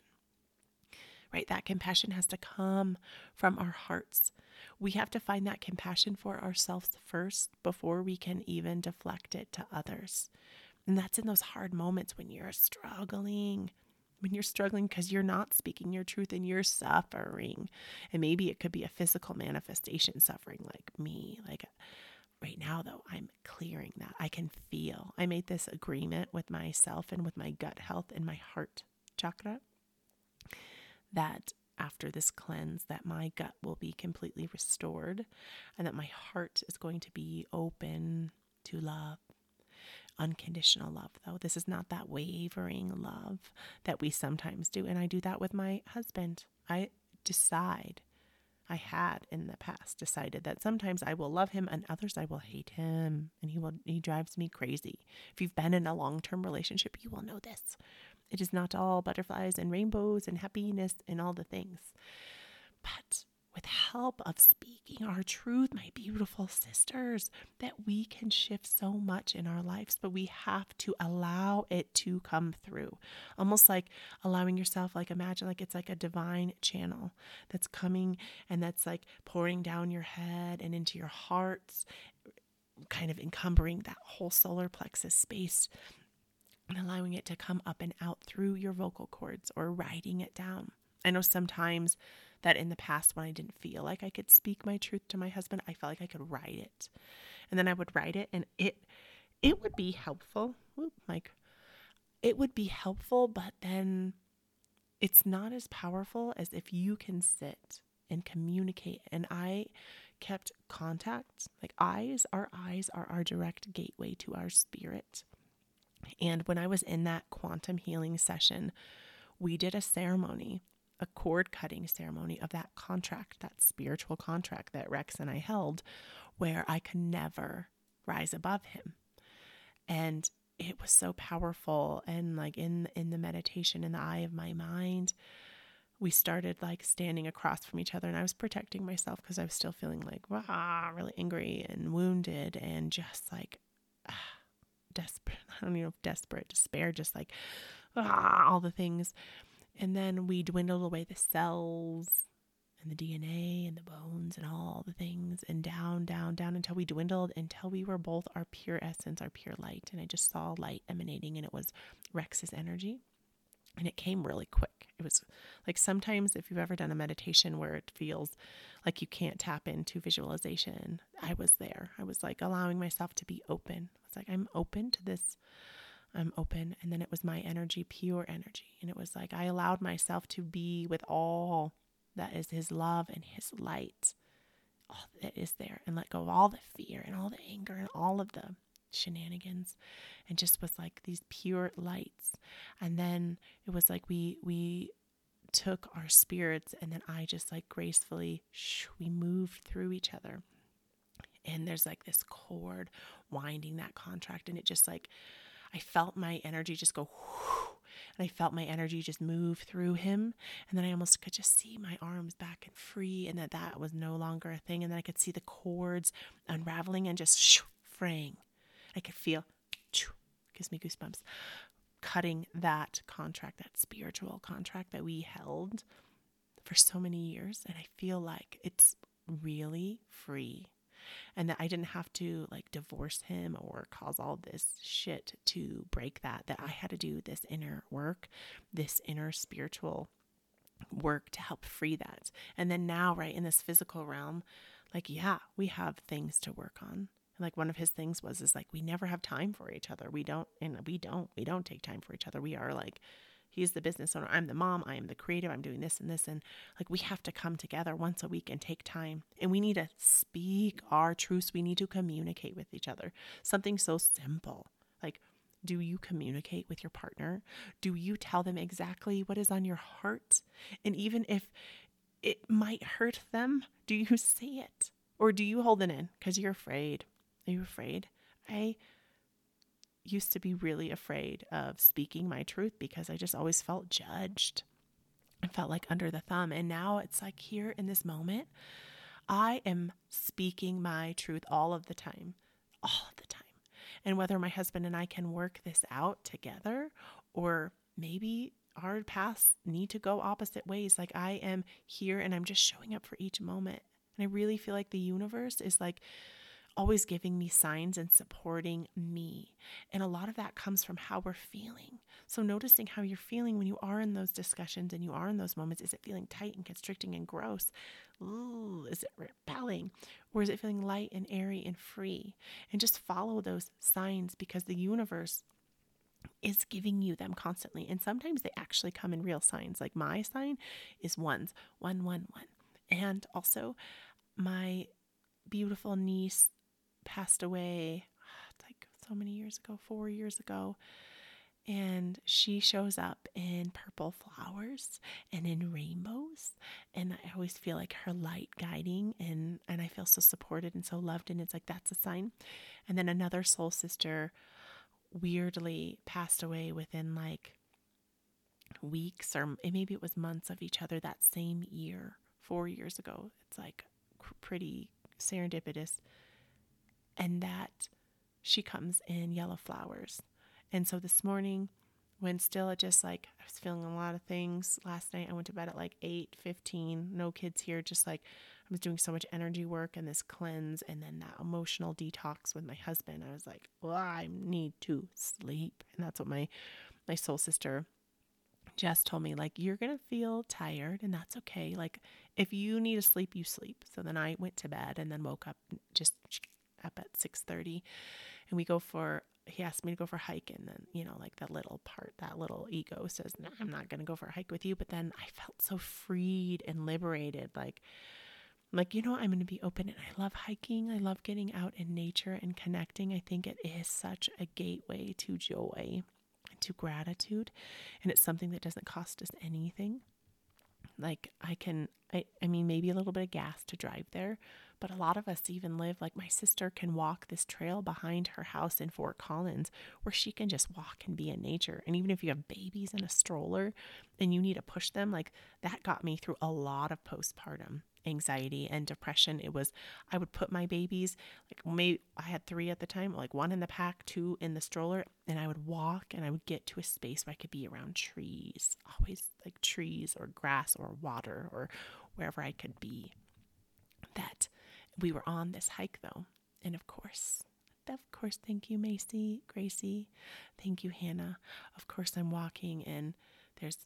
Right? That compassion has to come from our hearts. We have to find that compassion for ourselves first before we can even deflect it to others. And that's in those hard moments when you're struggling, when you're struggling because you're not speaking your truth and you're suffering. And maybe it could be a physical manifestation suffering like me. Like right now, though, I'm clearing that. I can feel. I made this agreement with myself and with my gut health and my heart chakra that after this cleanse that my gut will be completely restored and that my heart is going to be open to love unconditional love, though. This is not that wavering love that we sometimes do. And I do that with my husband. I decide, I had in the past decided that sometimes I will love him and others I will hate him. And he will, he drives me crazy. If you've been in a long term relationship, you will know this. It is not all butterflies and rainbows and happiness and all the things. But with help of speaking our truth, my beautiful sisters, that we can shift so much in our lives, but we have to allow it to come through. Almost like allowing yourself, like imagine like it's like a divine channel that's coming and that's like pouring down your head and into your hearts, kind of encumbering that whole solar plexus space and allowing it to come up and out through your vocal cords or writing it down. I know sometimes that in the past when I didn't feel like I could speak my truth to my husband, I felt like I could write it. And then I would write it and it it would be helpful. Whoop, Mike. It would be helpful, but then it's not as powerful as if you can sit and communicate. And I kept contact. Like eyes, our eyes are our direct gateway to our spirit. And when I was in that quantum healing session, we did a ceremony a cord cutting ceremony of that contract, that spiritual contract that Rex and I held, where I could never rise above him. And it was so powerful. And like in in the meditation in the eye of my mind, we started like standing across from each other and I was protecting myself because I was still feeling like ah, really angry and wounded and just like ah, desperate. I don't know desperate, despair, just like ah, all the things. And then we dwindled away the cells and the DNA and the bones and all the things and down, down, down until we dwindled until we were both our pure essence, our pure light. And I just saw light emanating and it was Rex's energy. And it came really quick. It was like sometimes if you've ever done a meditation where it feels like you can't tap into visualization, I was there. I was like allowing myself to be open. I was like, I'm open to this I'm open. And then it was my energy, pure energy. And it was like I allowed myself to be with all that is His love and His light, all that is there, and let go of all the fear and all the anger and all of the shenanigans and just was like these pure lights and then it was like we we took our spirits and then i just like gracefully shh, we moved through each other and there's like this cord winding that contract and it just like I felt my energy just go and I felt my energy just move through him. And then I almost could just see my arms back and free, and that that was no longer a thing. And then I could see the cords unraveling and just fraying. I could feel, gives me goosebumps, cutting that contract, that spiritual contract that we held for so many years. And I feel like it's really free and that I didn't have to like divorce him or cause all this shit to break that, that I had to do this inner work, this inner spiritual work to help free that. And then now, right, in this physical realm, like, yeah, we have things to work on. like one of his things was is like we never have time for each other. We don't and we don't we don't take time for each other. We are like He's the business owner. I'm the mom. I am the creative. I'm doing this and this. And like we have to come together once a week and take time. And we need to speak our truths. We need to communicate with each other. Something so simple. Like, do you communicate with your partner? Do you tell them exactly what is on your heart? And even if it might hurt them, do you say it? Or do you hold it in because you're afraid? Are you afraid? I used to be really afraid of speaking my truth because I just always felt judged. I felt like under the thumb. And now it's like here in this moment, I am speaking my truth all of the time, all of the time. And whether my husband and I can work this out together or maybe our paths need to go opposite ways. Like I am here and I'm just showing up for each moment. And I really feel like the universe is like, always giving me signs and supporting me. And a lot of that comes from how we're feeling. So, noticing how you're feeling when you are in those discussions and you are in those moments is it feeling tight and constricting and gross? Ooh, is it repelling? Or is it feeling light and airy and free? And just follow those signs because the universe is giving you them constantly. And sometimes they actually come in real signs. Like my sign is ones, one, one, one. And also, my beautiful niece passed away like so many years ago, four years ago. And she shows up in purple flowers and in rainbows. And I always feel like her light guiding and, and I feel so supported and so loved. And it's like that's a sign. And then another soul sister weirdly passed away within like weeks or maybe it was months of each other that same year four years ago. It's like pretty serendipitous. And that she comes in yellow flowers. And so this morning, when still just like I was feeling a lot of things last night, I went to bed at like 8 15, no kids here, just like I was doing so much energy work and this cleanse and then that emotional detox with my husband. I was like, well, I need to sleep. And that's what my my soul sister Jess told me, like, you're to feel tired and that's okay. Like, if you need to sleep, you sleep. So then I went to bed and then woke up just up at 6.30 and we go for, he asked me to go for a hike. And then, you know, like that little part, that little ego says, no, I'm not going to go for a hike with you. But then I felt so freed and liberated. Like, like, you know, I'm going to be open and I love hiking. I love getting out in nature and connecting. I think it is such a gateway to joy to gratitude and it's something that doesn't cost us anything like i can i, I mean maybe a little bit of gas to drive there but a lot of us even live like my sister can walk this trail behind her house in fort collins where she can just walk and be in nature. And even if you have babies in a stroller and you need to push them like that got me through a lot of postpartum anxiety and depression. It was I would put my babies like maybe I had three at the time, like one in the pack, two in the stroller, and I would walk and I would get to a space where I could be around trees, always like trees or grass or water or wherever I could be. That we were on this hike though, and of course. Of course, thank you, Macy, Gracie. Thank you, Hannah. Of course, I'm walking and there's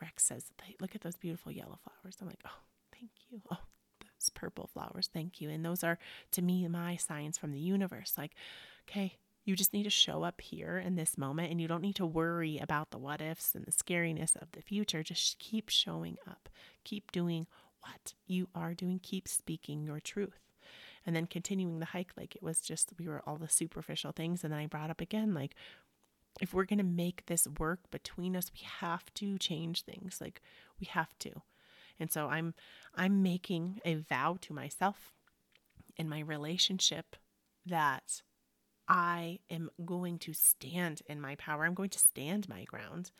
Rex says, Look at those beautiful yellow flowers. I'm like, Oh, Thank you. Oh, those purple flowers. Thank you. And those are, to me, my signs from the universe. Like, okay, you just need to show up here in this moment and you don't need to worry about the what ifs and the scariness of the future. Just keep showing up. Keep doing what you are doing. Keep speaking your truth. And then continuing the hike, like it was just, we were all the superficial things. And then I brought up again, like, if we're going to make this work between us, we have to change things. Like, we have to. And so I'm I'm making a vow to myself in my relationship that I am going to stand in my power. I'm going to stand my ground.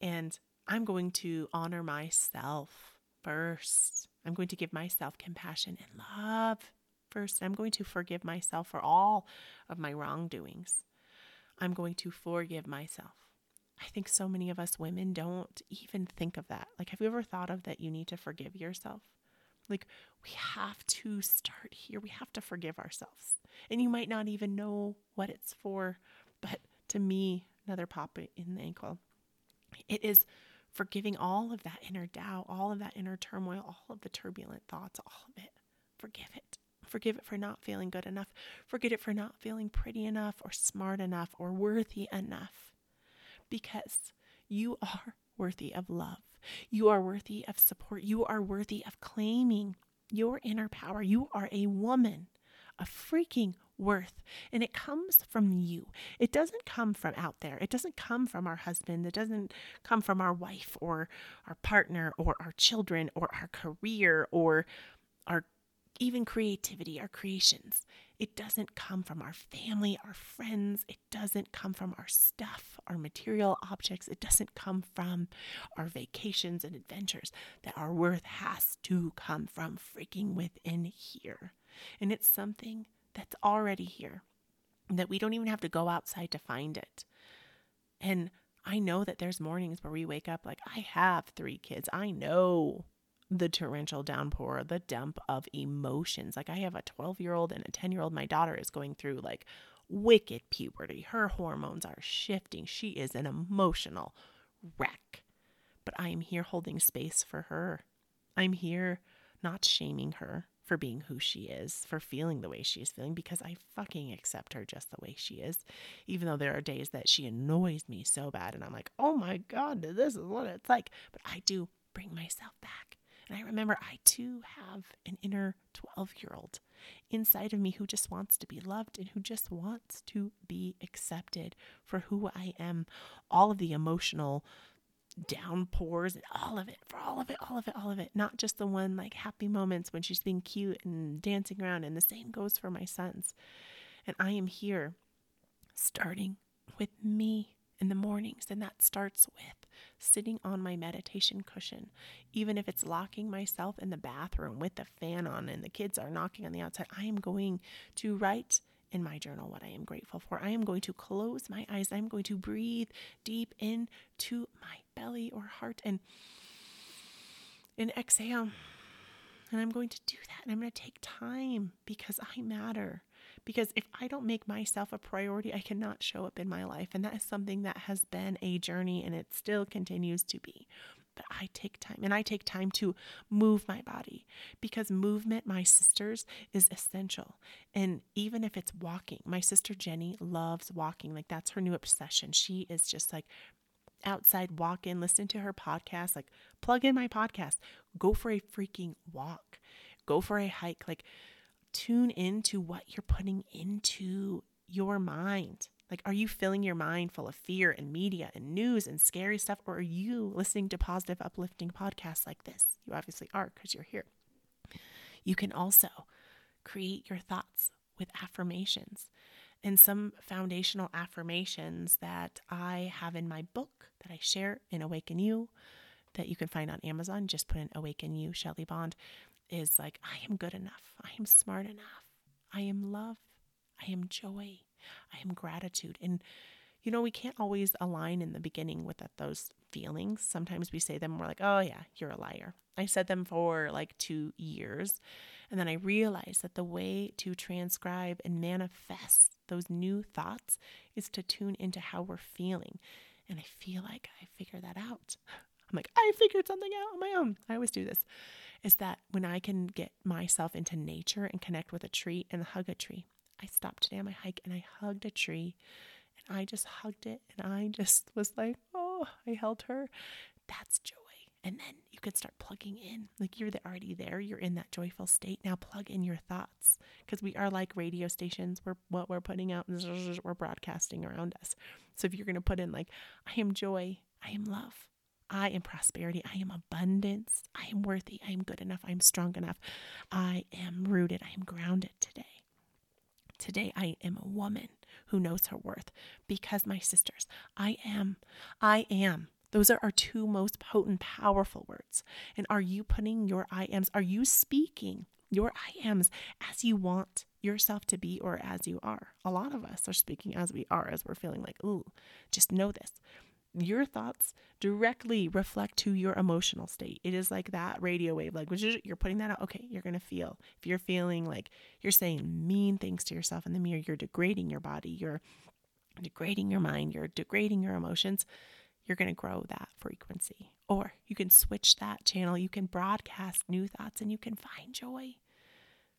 And I'm going to honor myself first. I'm going to give myself compassion and love first. I'm going to forgive myself for all of my wrongdoings. I'm going to forgive myself. I think so many of us women don't even think of that. Like, have you ever thought of that you need to forgive yourself? Like, we have to start here. We have to forgive ourselves. And you might not even know what it's for, but to me, another pop in the ankle, it is forgiving all of that inner doubt, all of that inner turmoil, all of the turbulent thoughts, all of it. Forgive it. Forgive it for not feeling good enough. Forget it for not feeling pretty enough or smart enough or worthy enough because you are worthy of love. You are worthy of support. You are worthy of claiming your inner power. You are a woman of freaking worth. And it comes from you. It doesn't come from out there. It doesn't come from our husband. It doesn't come from our wife or our partner or our children or our career or our even creativity, our creations. It doesn't come from our family, our friends. It doesn't come from our stuff, our material objects. It doesn't come from our vacations and adventures. That our worth has to come from freaking within here. And it's something that's already here, that we don't even have to go outside to find it. And I know that there's mornings where we wake up like, I have three kids. I know the torrential downpour, the dump of emotions. Like I have a 12 year old and a 10 year old. My daughter is going through like wicked puberty. Her hormones are shifting. She is an emotional wreck. But I am here holding space for her. I'm here not shaming her for being who she is, for feeling the way she is feeling, because I fucking accept her just the way she is. Even though there are days that she annoys me so bad and I'm like, oh my God, this is what it's like. But I do bring myself back. And I remember I too have an inner 12 year old inside of me who just wants to be loved and who just wants to be accepted for who I am. All of the emotional downpours and all of it, for all of it, all of it, all of it. Not just the one like happy moments when she's being cute and dancing around. And the same goes for my sons. And I am here starting with me in the mornings. And that starts with sitting on my meditation cushion, even if it's locking myself in the bathroom with the fan on and the kids are knocking on the outside, I am going to write in my journal what I am grateful for. I am going to close my eyes. I'm going to breathe deep into my belly or heart and and exhale. And I'm going to do that. And I'm going to take time because I matter. Because if I don't make myself a priority, I cannot show up in my life. And that is something that has been a journey and it still continues to be. But I take time and I take time to move my body because movement, my sisters, is essential. And even if it's walking, my sister Jenny loves walking. Like that's her new obsession. She is just like outside, walk in, listen to her podcast, like plug in my podcast, go for a freaking walk, go for a hike, like tune into what you're putting into your mind. Like, are you filling your mind full of fear and media and news and scary stuff? Or are you listening to positive, uplifting podcasts like this? You obviously are because you're here. You can also create your thoughts with affirmations and some foundational affirmations that I have in my book that I share in Awaken You that you can find on Amazon. Just put in Awaken You, Shelly Bond, is like, I am good enough. I am smart enough. I am love. I am joy. I am gratitude. And, you know, we can't always align in the beginning with that, those feelings. Sometimes we say them, we're like, oh, yeah, you're a liar. I said them for like two years. And then I realized that the way to transcribe and manifest those new thoughts is to tune into how we're feeling. And I feel like I figured that out. I'm like, I figured something out on my own. I always do this. Is that when I can get myself into nature and connect with a tree and hug a tree. I stopped today on my hike and I hugged a tree and I just hugged it and I just was like, oh, I held her. That's joy. And then you can start plugging in. Like you're already there. You're in that joyful state. Now plug in your thoughts because we are like radio stations. We're what we're putting out, we're broadcasting around us. So if you're going to put in like, I am joy, I am love, I am prosperity, I am abundance, I am worthy, I am good enough, I am strong enough, I am rooted, I am grounded today. Today I am a woman who knows her worth because my sisters, I am, I am. Those are our two most potent, powerful words. And are you putting your I ams, are you speaking your I ams as you want yourself to be or as you are? A lot of us are speaking as we are, as we're feeling like, ooh, just know this your thoughts directly reflect to your emotional state. It is like that radio wave, like which is you're putting that out. Okay, you're gonna feel. If you're feeling like you're saying mean things to yourself in the mirror, you're degrading your body, you're degrading your mind, you're degrading your emotions. You're gonna grow that frequency, or you can switch that channel. You can broadcast new thoughts, and you can find joy.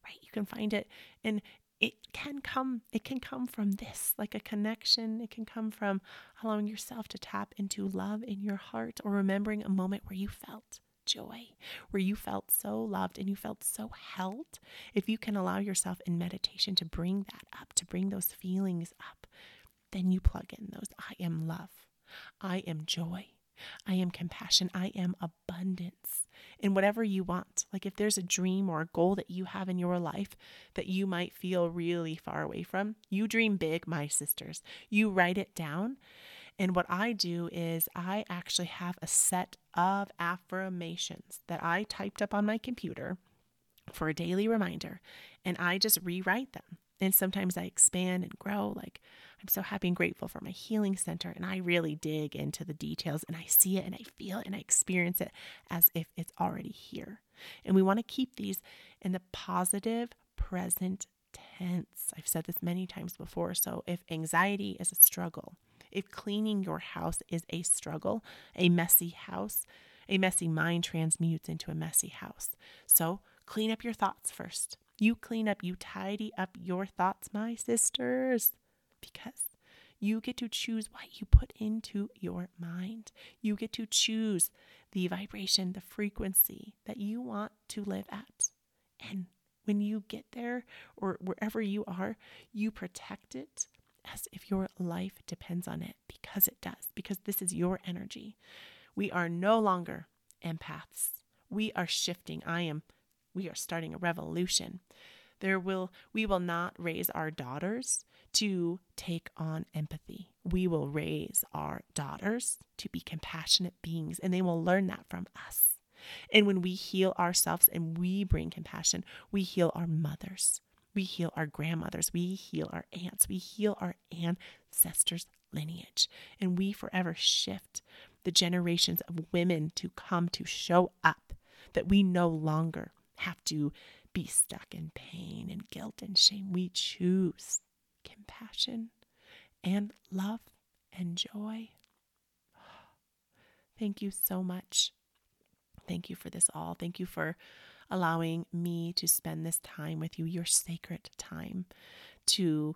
Right? You can find it, and it can come it can come from this like a connection. It can come from allowing yourself to tap into love in your heart or remembering a moment where you felt joy where you felt so loved and you felt so held. If you can allow yourself in meditation to bring that up to bring those feelings up then you plug in those i am love. I am joy I am compassion. I am abundance in whatever you want. Like if there's a dream or a goal that you have in your life that you might feel really far away from, you dream big, my sisters. You write it down. And what I do is I actually have a set of affirmations that I typed up on my computer for a daily reminder, and I just rewrite them. And sometimes I expand and grow. Like, I'm so happy and grateful for my healing center. And I really dig into the details and I see it and I feel it and I experience it as if it's already here. And we want to keep these in the positive present tense. I've said this many times before. So if anxiety is a struggle, if cleaning your house is a struggle, a messy house, a messy mind transmutes into a messy house. So clean up your thoughts first. You clean up, you tidy up your thoughts, my sisters, because you get to choose what you put into your mind. You get to choose the vibration, the frequency that you want to live at. And when you get there or wherever you are, you protect it as if your life depends on it because it does, because this is your energy. We are no longer empaths. We are shifting. I am we are starting a revolution. There will we will not raise our daughters to take on empathy. we will raise our daughters to be compassionate beings, and they will learn that from us. And when we heal ourselves and we bring compassion, we heal our mothers, we heal our grandmothers, we heal our aunts, we heal our ancestors' lineage, and we forever shift the generations of women to come to show up that we no longer have to be stuck in pain and guilt and shame. We choose compassion and love and joy. Thank you so much. Thank you for this all. Thank you for allowing me to spend this time with you, your sacred time, to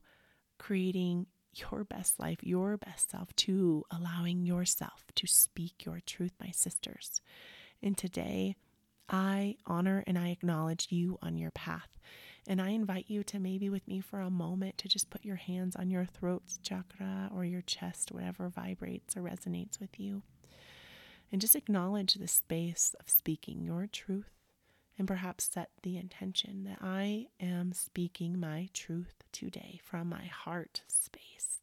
creating your best life, your best self, to allowing yourself to speak your truth, my sisters. And today, I honor and I acknowledge you on your path. And I invite you to maybe with me for a moment to just put your hands on your throat chakra or your chest, whatever vibrates or resonates with you. And just acknowledge the space of speaking your truth and perhaps set the intention that I am speaking my truth today from my heart space.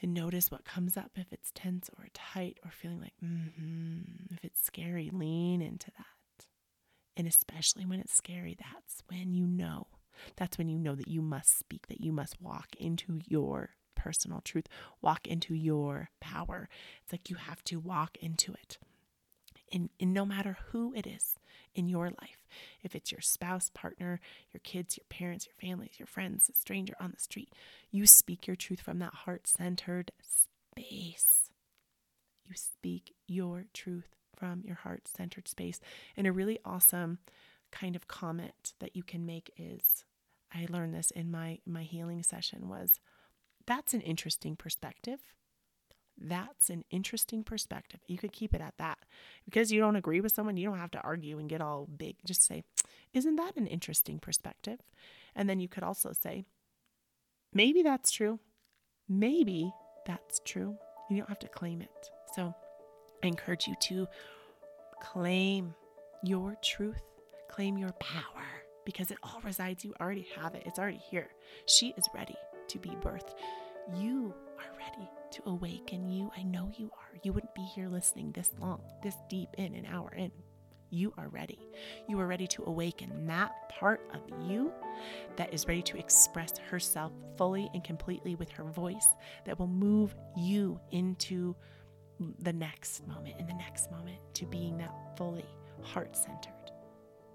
And notice what comes up if it's tense or tight or feeling like, mm-hmm. If it's scary, lean into that. And especially when it's scary, that's when you know. That's when you know that you must speak, that you must walk into your personal truth, walk into your power. It's like you have to walk into it. And, and no matter who it is in your life, if it's your spouse, partner, your kids, your parents, your families, your friends, a stranger on the street, you speak your truth from that heart centered space. You speak your truth from your heart centered space. And a really awesome kind of comment that you can make is I learned this in my my healing session was that's an interesting perspective. That's an interesting perspective. You could keep it at that. Because you don't agree with someone, you don't have to argue and get all big. Just say, Isn't that an interesting perspective? And then you could also say, Maybe that's true. Maybe that's true. You don't have to claim it. So I encourage you to claim your truth, claim your power, because it all resides. You already have it, it's already here. She is ready to be birthed. You are ready to awaken you. I know you are. You wouldn't be here listening this long, this deep in, an hour in. You are ready. You are ready to awaken that part of you that is ready to express herself fully and completely with her voice that will move you into the next moment, in the next moment, to being that fully heart centered,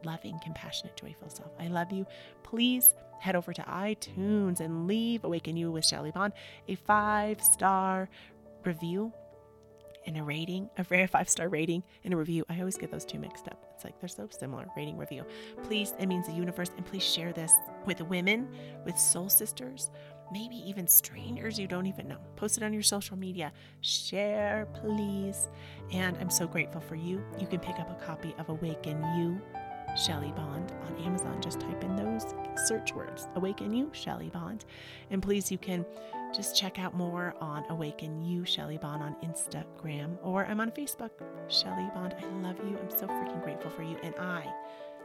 loving, compassionate, joyful self. I love you. Please head over to iTunes and leave Awaken You with Shelly Bond a five star review and a rating, a very five star rating and a review. I always get those two mixed up. It's like they're so similar rating, review. Please, it means the universe, and please share this with women, with soul sisters, maybe even strangers you don't even know. Post it on your social media. Share, please. And I'm so grateful for you. You can pick up a copy of Awaken You Shelly Bond on Amazon. Just type in those search words Awaken You, Shelly Bond. And please, you can just check out more on Awaken You, Shelly Bond on Instagram, or I'm on Facebook, Shelly Bond. I love you. I'm so freaking grateful for you. And I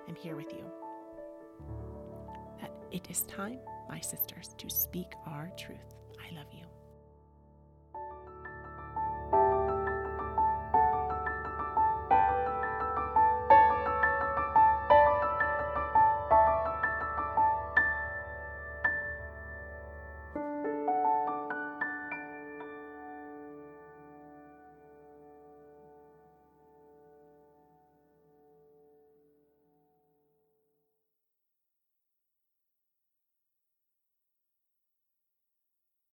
am here with you. That it is time, my sisters, to speak our truth. I love you.